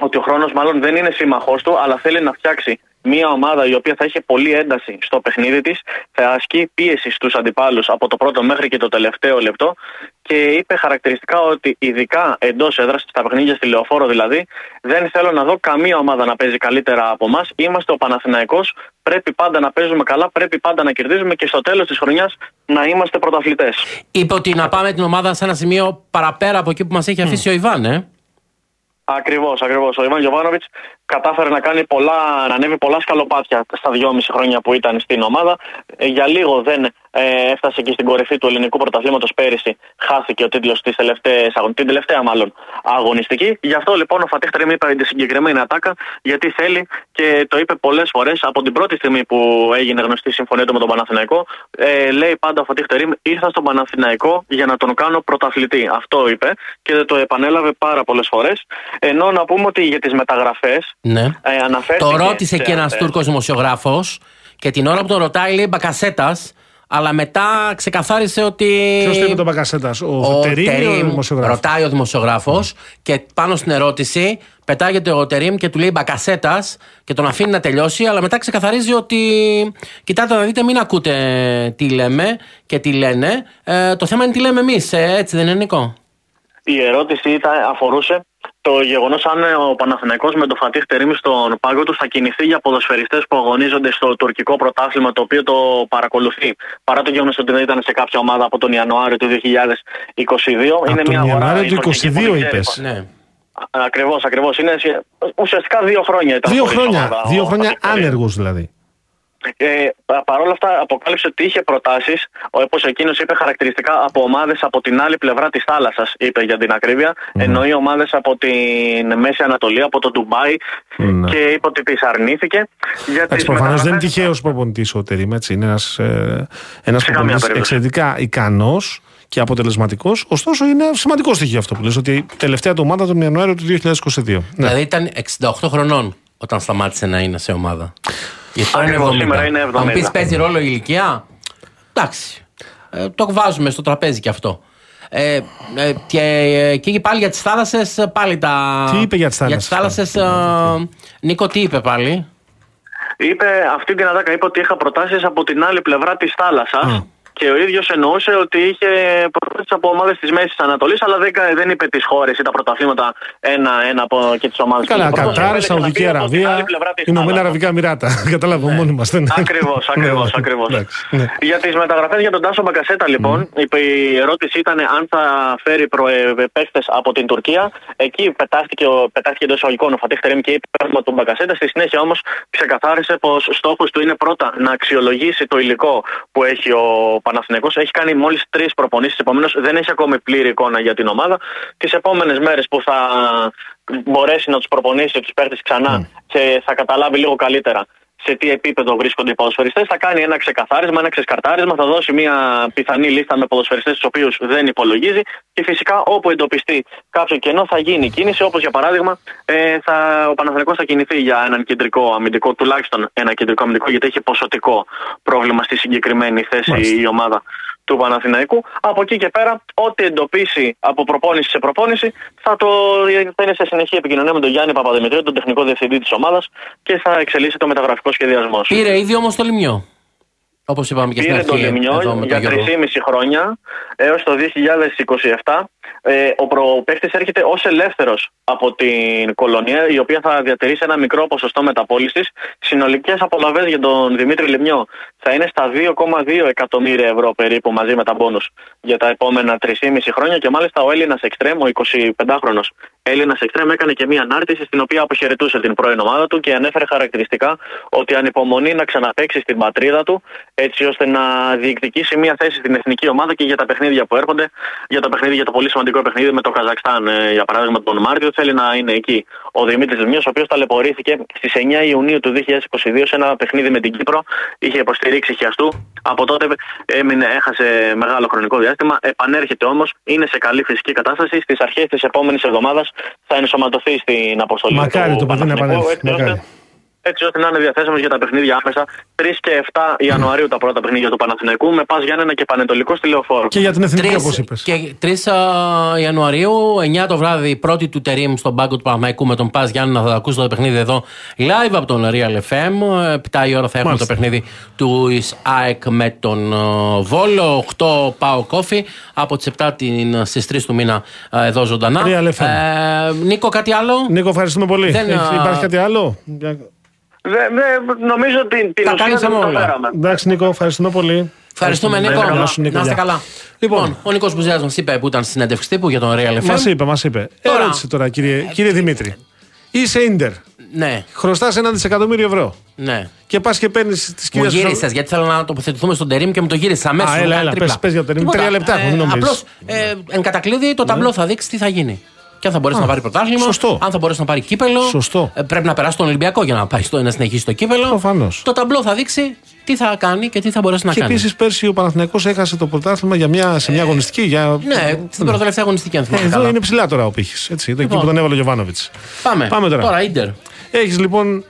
ότι ο χρόνος μάλλον δεν είναι σύμμαχός του, αλλά θέλει να φτιάξει μια ομάδα η οποία θα έχει πολύ ένταση στο παιχνίδι της, θα ασκεί πίεση στους αντιπάλους από το πρώτο μέχρι και το τελευταίο λεπτό και είπε χαρακτηριστικά ότι ειδικά εντός έδρας, στα παιχνίδια στη λεωφόρο δηλαδή, δεν θέλω να δω καμία ομάδα να παίζει καλύτερα από εμάς. Είμαστε ο Παναθηναϊκός, πρέπει πάντα να παίζουμε καλά, πρέπει πάντα να κερδίζουμε και στο τέλος της χρονιάς να είμαστε πρωταθλητές. Είπε ότι να πάμε την ομάδα σε ένα σημείο παραπέρα από εκεί που μας έχει αφήσει ο Ιβάν, ε. Ακριβώς, ακριβώς. Ο Ιβάν Γιοβάνοβιτ κατάφερε να κάνει πολλά, να ανέβει πολλά σκαλοπάτια στα δυόμιση χρόνια που ήταν στην ομάδα. Ε, για λίγο δεν ε, έφτασε και στην κορυφή του ελληνικού πρωταθλήματος πέρυσι. Χάθηκε ο τίτλος της την τελευταία μάλλον αγωνιστική. Γι' αυτό λοιπόν ο Φατίχ Τερίμ είπε τη συγκεκριμένη ατάκα, γιατί θέλει και το είπε πολλές φορές από την πρώτη στιγμή που έγινε γνωστή η συμφωνία του με τον Παναθηναϊκό. Ε, λέει πάντα ο Φατίχ Τερίμ, ήρθα στον Παναθηναϊκό για να τον κάνω πρωταθλητή. Αυτό είπε και το επανέλαβε πάρα πολλές φορές. Ενώ να πούμε ότι για τις μεταγραφές Ναι. ε, αναφέρθηκε Το ρώτησε σε και ένας αυτές. Τούρκος δημοσιογράφος και την ώρα που τον ρωτάει λέει Μπακασέτας, αλλά μετά ξεκαθάρισε ότι. Ποιος το είπε τον Μπακασέτας, ο, Ο Τερίμ ή ο Τερίμ δημοσιογράφος; ρωτάει ο δημοσιογράφος και πάνω στην ερώτηση πετάγεται ο Τερίμ και του λέει Μπακασέτας και τον αφήνει να τελειώσει, αλλά μετά ξεκαθαρίζει ότι κοιτάτε να δείτε, μην ακούτε τι λέμε και τι λένε. Ε, το θέμα είναι τι λέμε εμείς, έτσι δεν είναι, Νικό. Η ερώτηση ήταν, αφορούσε το γεγονός αν ε, ο Παναθηναϊκός με το Φατίχ Τερίμ στον πάγκο τους θα κινηθεί για ποδοσφαιριστές που αγωνίζονται στο τουρκικό πρωτάθλημα το οποίο το παρακολουθεί. Παρά το γεγονός ότι δεν ήταν σε κάποια ομάδα από τον Ιανουάριο του 2022. είναι τον μια αγορά Ιανουάριο του η τουρκική που 22 δεν ξέρει είπες. Ναι. Ακριβώς, ακριβώς. Είναι σε- ουσιαστικά δύο χρόνια ήταν. Δύο χωρίς χρόνια, ομάδα ο δύο χρόνια Φατίχ Τερίμ. άνεργος δηλαδή. Ε, Παρ' όλα αυτά, αποκάλυψε ότι είχε προτάσεις, όπως εκείνος είπε χαρακτηριστικά από ομάδες από την άλλη πλευρά της θάλασσας, είπε για την ακρίβεια. Εννοεί ομάδες από την Μέση Ανατολή, από το Ντουμπάι Ναι. και είπε ότι τις αρνήθηκε. Για Εντάξει, τις προφανώς δεν είναι μεταγραφές- τυχαίος προπονητής ο Τερίμ. Έτσι. Είναι ένας ένας Σε καμία προπονητής περίπτωση. εξαιρετικά ικανός και αποτελεσματικός. Ωστόσο, είναι σημαντικό στοιχείο αυτό που λες, ότι η τελευταία του ομάδα τον Ιανουάριο του 2022. Ναι. Δηλαδή ήταν 68 χρονών όταν σταμάτησε να είναι σε ομάδα. Γιατί τώρα είναι Ακριβώς, 70. σήμερα είναι Αν μου 70. πεις παίζει ρόλο η ηλικία, εντάξει. Ε, το βάζουμε στο τραπέζι και αυτό. Ε, ε, και ε, εκεί πάλι για τις θάλασσες, πάλι τα. Τι είπε για τις θάλασσες, θάλασσες, ε, Νίκο, τι είπε πάλι; Είπε αυτή την ατάκα, είπε ότι είχα προτάσεις από την άλλη πλευρά της θάλασσας. Και ο ίδιος εννοούσε ότι είχε προπονητέ από ομάδες της Μέσης Ανατολής, αλλά δεν, κα- δεν είπε τις χώρες ή τα πρωταθλήματα ένα-ένα από και τις ομάδες. Καλά, Κατάρ, Σαουδική Αραβία, Ηνωμένα Αραβικά Εμμυράτα. (laughs) Καταλάβαμε μόνοι μας. Ακριβώς, ακριβώς, ακριβώς. ναι. Για τις μεταγραφές για τον Τάσο Μπακασέτα, λοιπόν, είπε, η ερώτηση ήταν αν θα φέρει παίχτε από την Τουρκία. Εκεί πετάχτηκε, ο- πετάχτηκε εντός εισαγωγικών ο Φατίχ Τερέμ και είπε πράγμα του Μπακασέτα. Στη συνέχεια όμως ξεκαθάρισε πως στόχος του είναι πρώτα να αξιολογήσει το υλικό που έχει ο Παναθηναϊκός. Έχει κάνει μόλις τρεις προπονήσεις, επομένως δεν έχει ακόμη πλήρη εικόνα για την ομάδα. Τις επόμενες μέρες που θα μπορέσει να τους προπονήσει τους παίχτες ξανά και θα καταλάβει λίγο καλύτερα σε τι επίπεδο βρίσκονται οι ποδοσφαιριστές θα κάνει ένα ξεκαθάρισμα, ένα ξεσκαρτάρισμα, θα δώσει μια πιθανή λίστα με ποδοσφαιριστές τους οποίους δεν υπολογίζει και φυσικά όπου εντοπιστεί κάποιο κενό θα γίνει κίνηση, όπως για παράδειγμα ε, θα, ο Παναθηναϊκός θα κινηθεί για έναν κεντρικό αμυντικό, τουλάχιστον ένα κεντρικό αμυντικό γιατί έχει ποσοτικό πρόβλημα στη συγκεκριμένη θέση Μάλιστα. η ομάδα του Παναθηναϊκού. Από εκεί και πέρα, ό,τι εντοπίσει από προπόνηση σε προπόνηση, θα, το, θα είναι σε συνεχή επικοινωνία με τον Γιάννη Παπαδημητρίου, τον τεχνικό διευθυντή της ομάδας και θα εξελίσσεται ο μεταγραφικός σχεδιασμός. Πήρε ήδη όμως το λιμιό. Όπως είπαμε και στην Πήρε το αρχή. Λιμιό εδώ με τον για Γιώργο. 3,5 χρόνια έως το 2027. Ε, ο προπαίχτη έρχεται ως ελεύθερος από την κολονία, η οποία θα διατηρήσει ένα μικρό ποσοστό μεταπόλησης. Συνολικές απολαυέ για τον Δημήτρη Λιμιό θα είναι στα 2,2 εκατομμύρια ευρώ περίπου μαζί με τα μπόνους για τα επόμενα 3,5 χρόνια. Και μάλιστα ο Έλληνας Εκστρέμ, ο 25χρονο Έλληνας Εκστρέμ, έκανε και μία ανάρτηση στην οποία αποχαιρετούσε την πρώην ομάδα του και ανέφερε χαρακτηριστικά ότι ανυπομονεί να ξαναπέξει στην πατρίδα του, έτσι ώστε να διεκδικήσει μία θέση στην εθνική ομάδα και για τα παιχνίδια που έρχονται. Για το παιχνίδι, για το πολύ σημαντικό παιχνίδι με το Καζακστάν, ε, για παράδειγμα, τον Μάρτιο, θέλει να είναι εκεί ο Δημήτρης Λιμιό, ο οποίος ταλαιπωρήθηκε στις 9 Ιουνίου του 2022 σε ένα παιχνίδι με την Κύπρο. Είχε υποστηρίξει χιαστού. Από τότε έμεινε, έχασε μεγάλο χρονικό διάστημα. Επανέρχεται όμως, είναι σε καλή φυσική κατάσταση. Στις αρχές της επόμενης εβδομάδας θα ενσωματωθεί στην αποστολή Μακάρι του το παιδί να Παναθηναϊκού, επανέλθει. Έτσι ώστε- Μακάρι. έτσι ώστε να είναι διαθέσιμος για τα παιχνίδια άμεσα 3 και 7 Ιανουαρίου τα πρώτα παιχνίδια του Παναθηναϊκού με Πας Γιάννενα και Πανετολικό στη Λεωφόρο. Και για την εθνική, Τρεις- όπως είπες. Και 3 Ιανουαρίου, 9 το βράδυ, πρώτη του Τερήμ στον πάγκο του Παναμαϊκού με τον Πας Γιάννη να θα ακούσει το παιχνίδι εδώ live από τον Real FM. 7 η ώρα θα έχουμε Μάλιστα. το παιχνίδι του ΑΕΚ με τον ε, Βόλο. 8 πάω κόφι από τις 7 στις 3 του μήνα ε, εδώ ζωντανά. Real FM. Ε, Νίκο, κάτι άλλο; Νίκο, ευχαριστούμε πολύ. Δεν, Έχει- α, Υπάρχει κάτι άλλο; Δε, δε, νομίζω ότι την Τα ουσία κάνεις δεν το όλα. φέραμε. Εντάξει, Νίκο, ευχαριστούμε πολύ. Ευχαριστούμε, Νίκο. Καλά Να, σου, Νίκο, να είστε γεια. καλά. Λοιπόν. Λοιπόν, ο Νίκος Μπουζέα μας είπε που ήταν στη συνέντευξη τύπου για τον Real FM. Μας είπε, μας είπε. Τώρα. Ερώτηση τώρα, κύριε, κύριε Δημήτρη. Είσαι ίντερ. Ναι, Χρωστάς ένα δισεκατομμύριο ευρώ. ναι. Και πας και παίρνεις τη Μου κυρία γύρισες γιατί θέλω να τοποθετηθούμε στον Τερήμ και μου το γύρισε αμέσως. Α, έλα, έλα, πες- πες για το Τερίμ. Τρία λεπτά έχουν, μην νομίζεις. Απλώς ε, εν κατακλείδη το ταμπλό θα δείξει τι θα γίνει. Και αν θα μπορέσει να πάρει πρωτάθλημα, σωστό. αν θα μπορέσει να πάρει κύπελο. Σωστό. Ε, πρέπει να περάσει τον Ολυμπιακό για να, πάει στο, να συνεχίσει το κύπελο. Προφανώς. Το ταμπλό θα δείξει τι θα κάνει και τι θα μπορέσει να Και κάνει. επίσης πέρσι ο Παναθηναϊκός έχασε το πρωτάθλημα για μια, σε μια αγωνιστική. Για... Ναι, στην πρώτη τελευταία αγωνιστική, αν θυμάμαι Εδώ καλά. είναι ψηλά τώρα ο πύχης. Έτσι, το εκεί Λοιπόν. που τον έβαλε ο Γιωβάνοβιτς. Πάμε. Πάμε τώρα. Τώρα, Ιντερ. Έχεις λοιπόν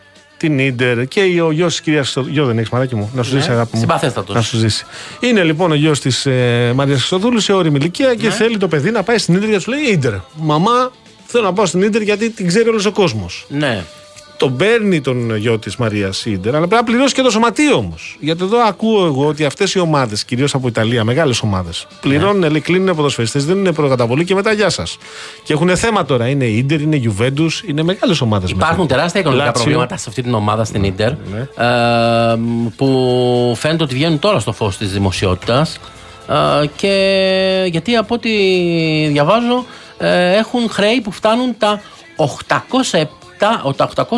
την ντερ και ο γιος της κυρίας. Γιο δεν έχεις μαράκι μου. Να σου ζήσει, αγάπη μου. Συμπαθέστατος. Να σου ζήσει. Είναι λοιπόν ο γιος της ε, Μαρίας Χρυστοδούλου σε όρημη ηλικία Ναι. και θέλει το παιδί να πάει στην ντερ γιατί σου λέει ντερ. Μαμά, θέλω να πάω στην ντερ γιατί την ξέρει όλος ο κόσμος. Ναι. Τον παίρνει τον γιο της Μαρίας Ιντερ, αλλά πρέπει να πληρώσει και το σωματείο όμως. Γιατί εδώ ακούω εγώ ότι αυτές οι ομάδες, κυρίως από Ιταλία, μεγάλες ομάδες, πληρώνουν, λέει, κλείνουν ποδοσφαιριστές, δίνουν προκαταβολή και μετά γεια σας. Και έχουν θέμα τώρα. Είναι Ιντερ, είναι Γιουβέντους, είναι μεγάλες ομάδες. Υπάρχουν τεράστια οικονομικά προβλήματα σε αυτή την ομάδα στην Ιντερ. Ε, που φαίνεται ότι βγαίνουν τώρα στο φως της δημοσιότητας. Ε, και γιατί από ό,τι διαβάζω ε, έχουν χρέη που φτάνουν τα 807, ο, τα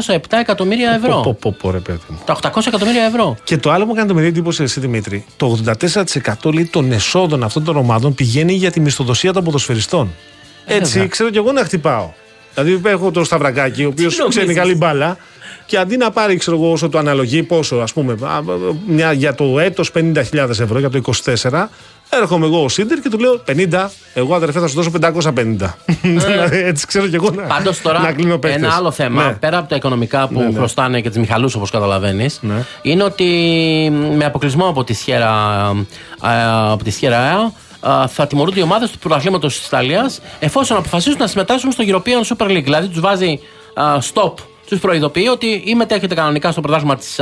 807 εκατομμύρια Πω, ευρώ. πω, πω, πω, ρε παιδί μου. Τα 800 εκατομμύρια ευρώ. Και το άλλο που έκανε το μεγάλη εντύπωση, εσύ Δημήτρη, το 84% λέει, των εσόδων αυτών των ομάδων πηγαίνει για τη μισθοδοσία των ποδοσφαιριστών. Έτσι, βέβαια. ξέρω κι εγώ να χτυπάω. Δηλαδή, έχω τον Σταυρακάκη, ο οποίος νομίζεις; ξέρει καλή μπάλα, και αντί να πάρει, ξέρω εγώ, όσο το αναλογεί, πόσο, ας πούμε, α, α, μια, για το έτος 50.000 ευρώ, για το 24, έρχομαι εγώ ο Σίντερ και του λέω 50, εγώ αδερφέ θα σου δώσω 550. (laughs) δηλαδή, έτσι ξέρω κι εγώ να, Πάντως τώρα να κλείνω παίκτες. ένα άλλο θέμα, Ναι. πέρα από τα οικονομικά που Ναι, ναι. χρωστάνε και τις Μιχαλούς, όπως καταλαβαίνεις, Ναι. είναι ότι με αποκλεισμό από τη Σιέρα, ε, από τη Σιέρα Αέα, ε, θα τιμωρούνται οι ομάδες του πρωταθλήματος της Ιταλίας εφόσον αποφασίσουν να συμμετάσχουν στο European Super League. Δηλαδή τους βάζει ε, stop, τους προειδοποιεί ότι ή μετέχετε κανονικά στο πρωτάθλημα της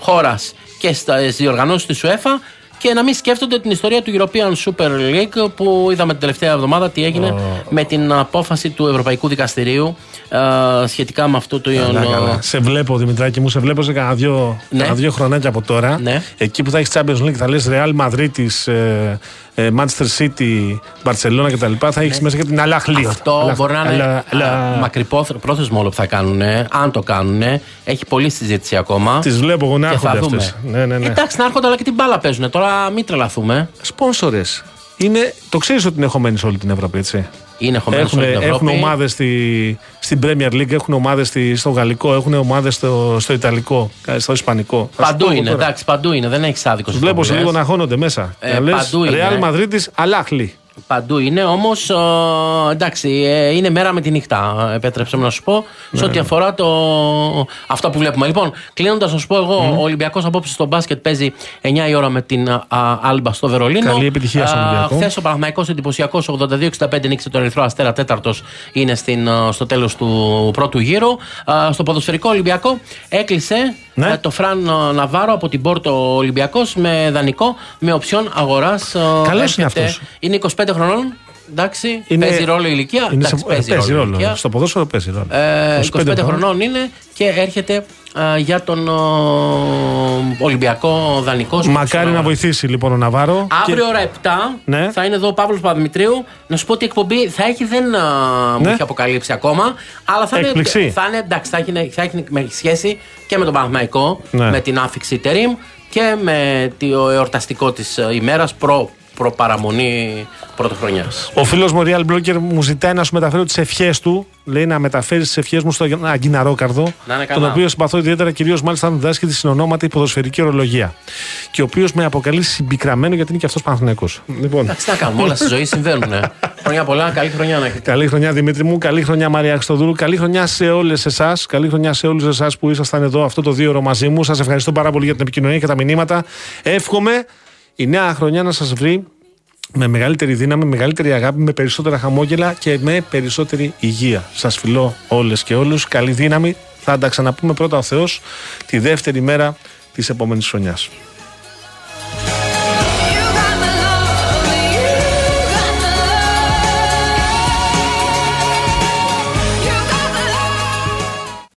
χώρας και στις διοργανώσεις της UEFA και να μην σκέφτονται την ιστορία του European Super League που είδαμε την τελευταία εβδομάδα τι έγινε με την απόφαση του Ευρωπαϊκού Δικαστηρίου ε, σχετικά με αυτό το Καλά, ε, καλά. Σε βλέπω, Δημητράκη μου, σε βλέπω σε κανένα δύο, Ναι. κανένα δύο χρονάκια από τώρα. Ναι. Εκεί που θα έχεις Champions League, θα λες Real Madrid, ε, ε, Manchester City, Barcelona κτλ. Θα έχεις μέσα και την Αλάχλη. Ναι. Αυτό μπορεί να είναι μακρύ πρόθεσμο όλο που θα κάνουν. Αν το κάνουν. Έχει πολλή συζήτηση ακόμα. Τις βλέπω εγώ να Και θα έρχονται δούμε. αυτέ. Ναι, ναι, ναι. Εντάξει, να έρχονται αλλά και την μπάλα παίζουν. Τώρα μην τρελαθούμε. Σπόνσορες. Είναι, το ξέρεις ότι είναι χωμένοι σε όλη την Ευρώπη, έτσι. Είναι χωμένοι σε Έχουν, όλη την έχουν Ευρώπη. ομάδες στη, στην Premier League, έχουν ομάδες στο Γαλλικό, έχουν ομάδες στο, στο Ιταλικό, ε, στο Ισπανικό. Θα σου Παντού πω εγώ είναι, τώρα. εντάξει, παντού είναι. Δεν έχεις άδικο. Τους βλέπω σε λίγο να χώνονται μέσα. Ε, και λες, παντού είναι. Real Madrid Αλάχλη. Παντού είναι, όμως εντάξει, ε, είναι μέρα με τη νύχτα. Επέτρεψε μου να σου πω. Ναι, σε ό,τι αφορά το... αυτά που βλέπουμε. Λοιπόν, κλείνοντας, να σου πω εγώ, ο Ολυμπιακός απόψε στο μπάσκετ παίζει 9 η ώρα με την α, Άλμπα στο Βερολίνο. Καλή επιτυχία στον Ολυμπιακό. Χθες ο Παναθηναϊκός εντυπωσιακός 82-65 νίκησε τον Ερυθρό Αστέρα, τέταρτος είναι στην, α, στο τέλος του πρώτου γύρου. Α, στο ποδοσφαιρικό Ολυμπιακό έκλεισε Ναι. ε, το Φραν α, Ναβάρο από την Πόρτο Ολυμπιακός με δανεικό με οψιόν αγοράς. Καλός είναι αυτός. Είναι 25 χρονών. Εντάξει, Είναι- παίζει ρόλο η ηλικία. Είναι εντάξει, σε- παίζει, ε, παίζει ρόλο, η ρόλο. ηλικία. Στο ποδόσφαιρο παίζει ρόλο. Ε, 25, χρονών είναι και έρχεται ε, για τον ε, Ολυμπιακό δανεικό. Μακάρι να βοηθήσει λοιπόν ο Ναβάρο. Αύριο Και- ώρα 7 Ναι. θα είναι εδώ ο Παύλος Παπαδημητρίου. Να σου πω ότι η εκπομπή θα έχει, δεν α, μου Ναι. έχει αποκαλύψει ακόμα. Αλλά θα είναι, Έκπληξη. θα είναι, εντάξει, θα έχει, θα έχει με σχέση και με τον Παναθηναϊκό, Ναι. με την άφηξη Τερίμ και με το εορταστικό της ημέρας προ, προ παραμονή πρωτοχρονιά. Ο φίλος μου, Real Blocker, μου ζητάει να σου μεταφέρω τις ευχές του. Λέει να μεταφέρεις τις ευχές μου στο Αγκιναρόκαρδο. Να είναι καλά. Τον οποίο συμπαθώ ιδιαίτερα, κυρίως μάλιστα αν διδάσκει τη συνονόματη ποδοσφαιρική ορολογία. Και ο οποίος με αποκαλεί συμπικραμένο γιατί είναι και αυτός Παναθυνακό. Λοιπόν, Εντάξει, τι να κάνουμε, όλα στη ζωή συμβαίνουν. Χρόνια πολλά, καλή χρονιά να έχετε. Καλή χρονιά Δημήτρη μου, καλή χρονιά Μαρία Χριστοδούλου, καλή χρονιά σε όλες εσάς. Καλή χρονιά σε όλους εσάς που ήσασταν εδώ αυτό το δύο ώρο μαζί μου. Σας ευχαριστώ πάρα πολύ για την επικοινωνία και τα μηνύματα. Εύχομαι η νέα χρονιά να σας βρει με μεγαλύτερη δύναμη, με μεγαλύτερη αγάπη, με περισσότερα χαμόγελα και με περισσότερη υγεία. Σας φιλώ όλες και όλους. Καλή δύναμη. Θα τα ξαναπούμε πρώτα ο Θεός τη δεύτερη μέρα της επόμενης χρονιάς.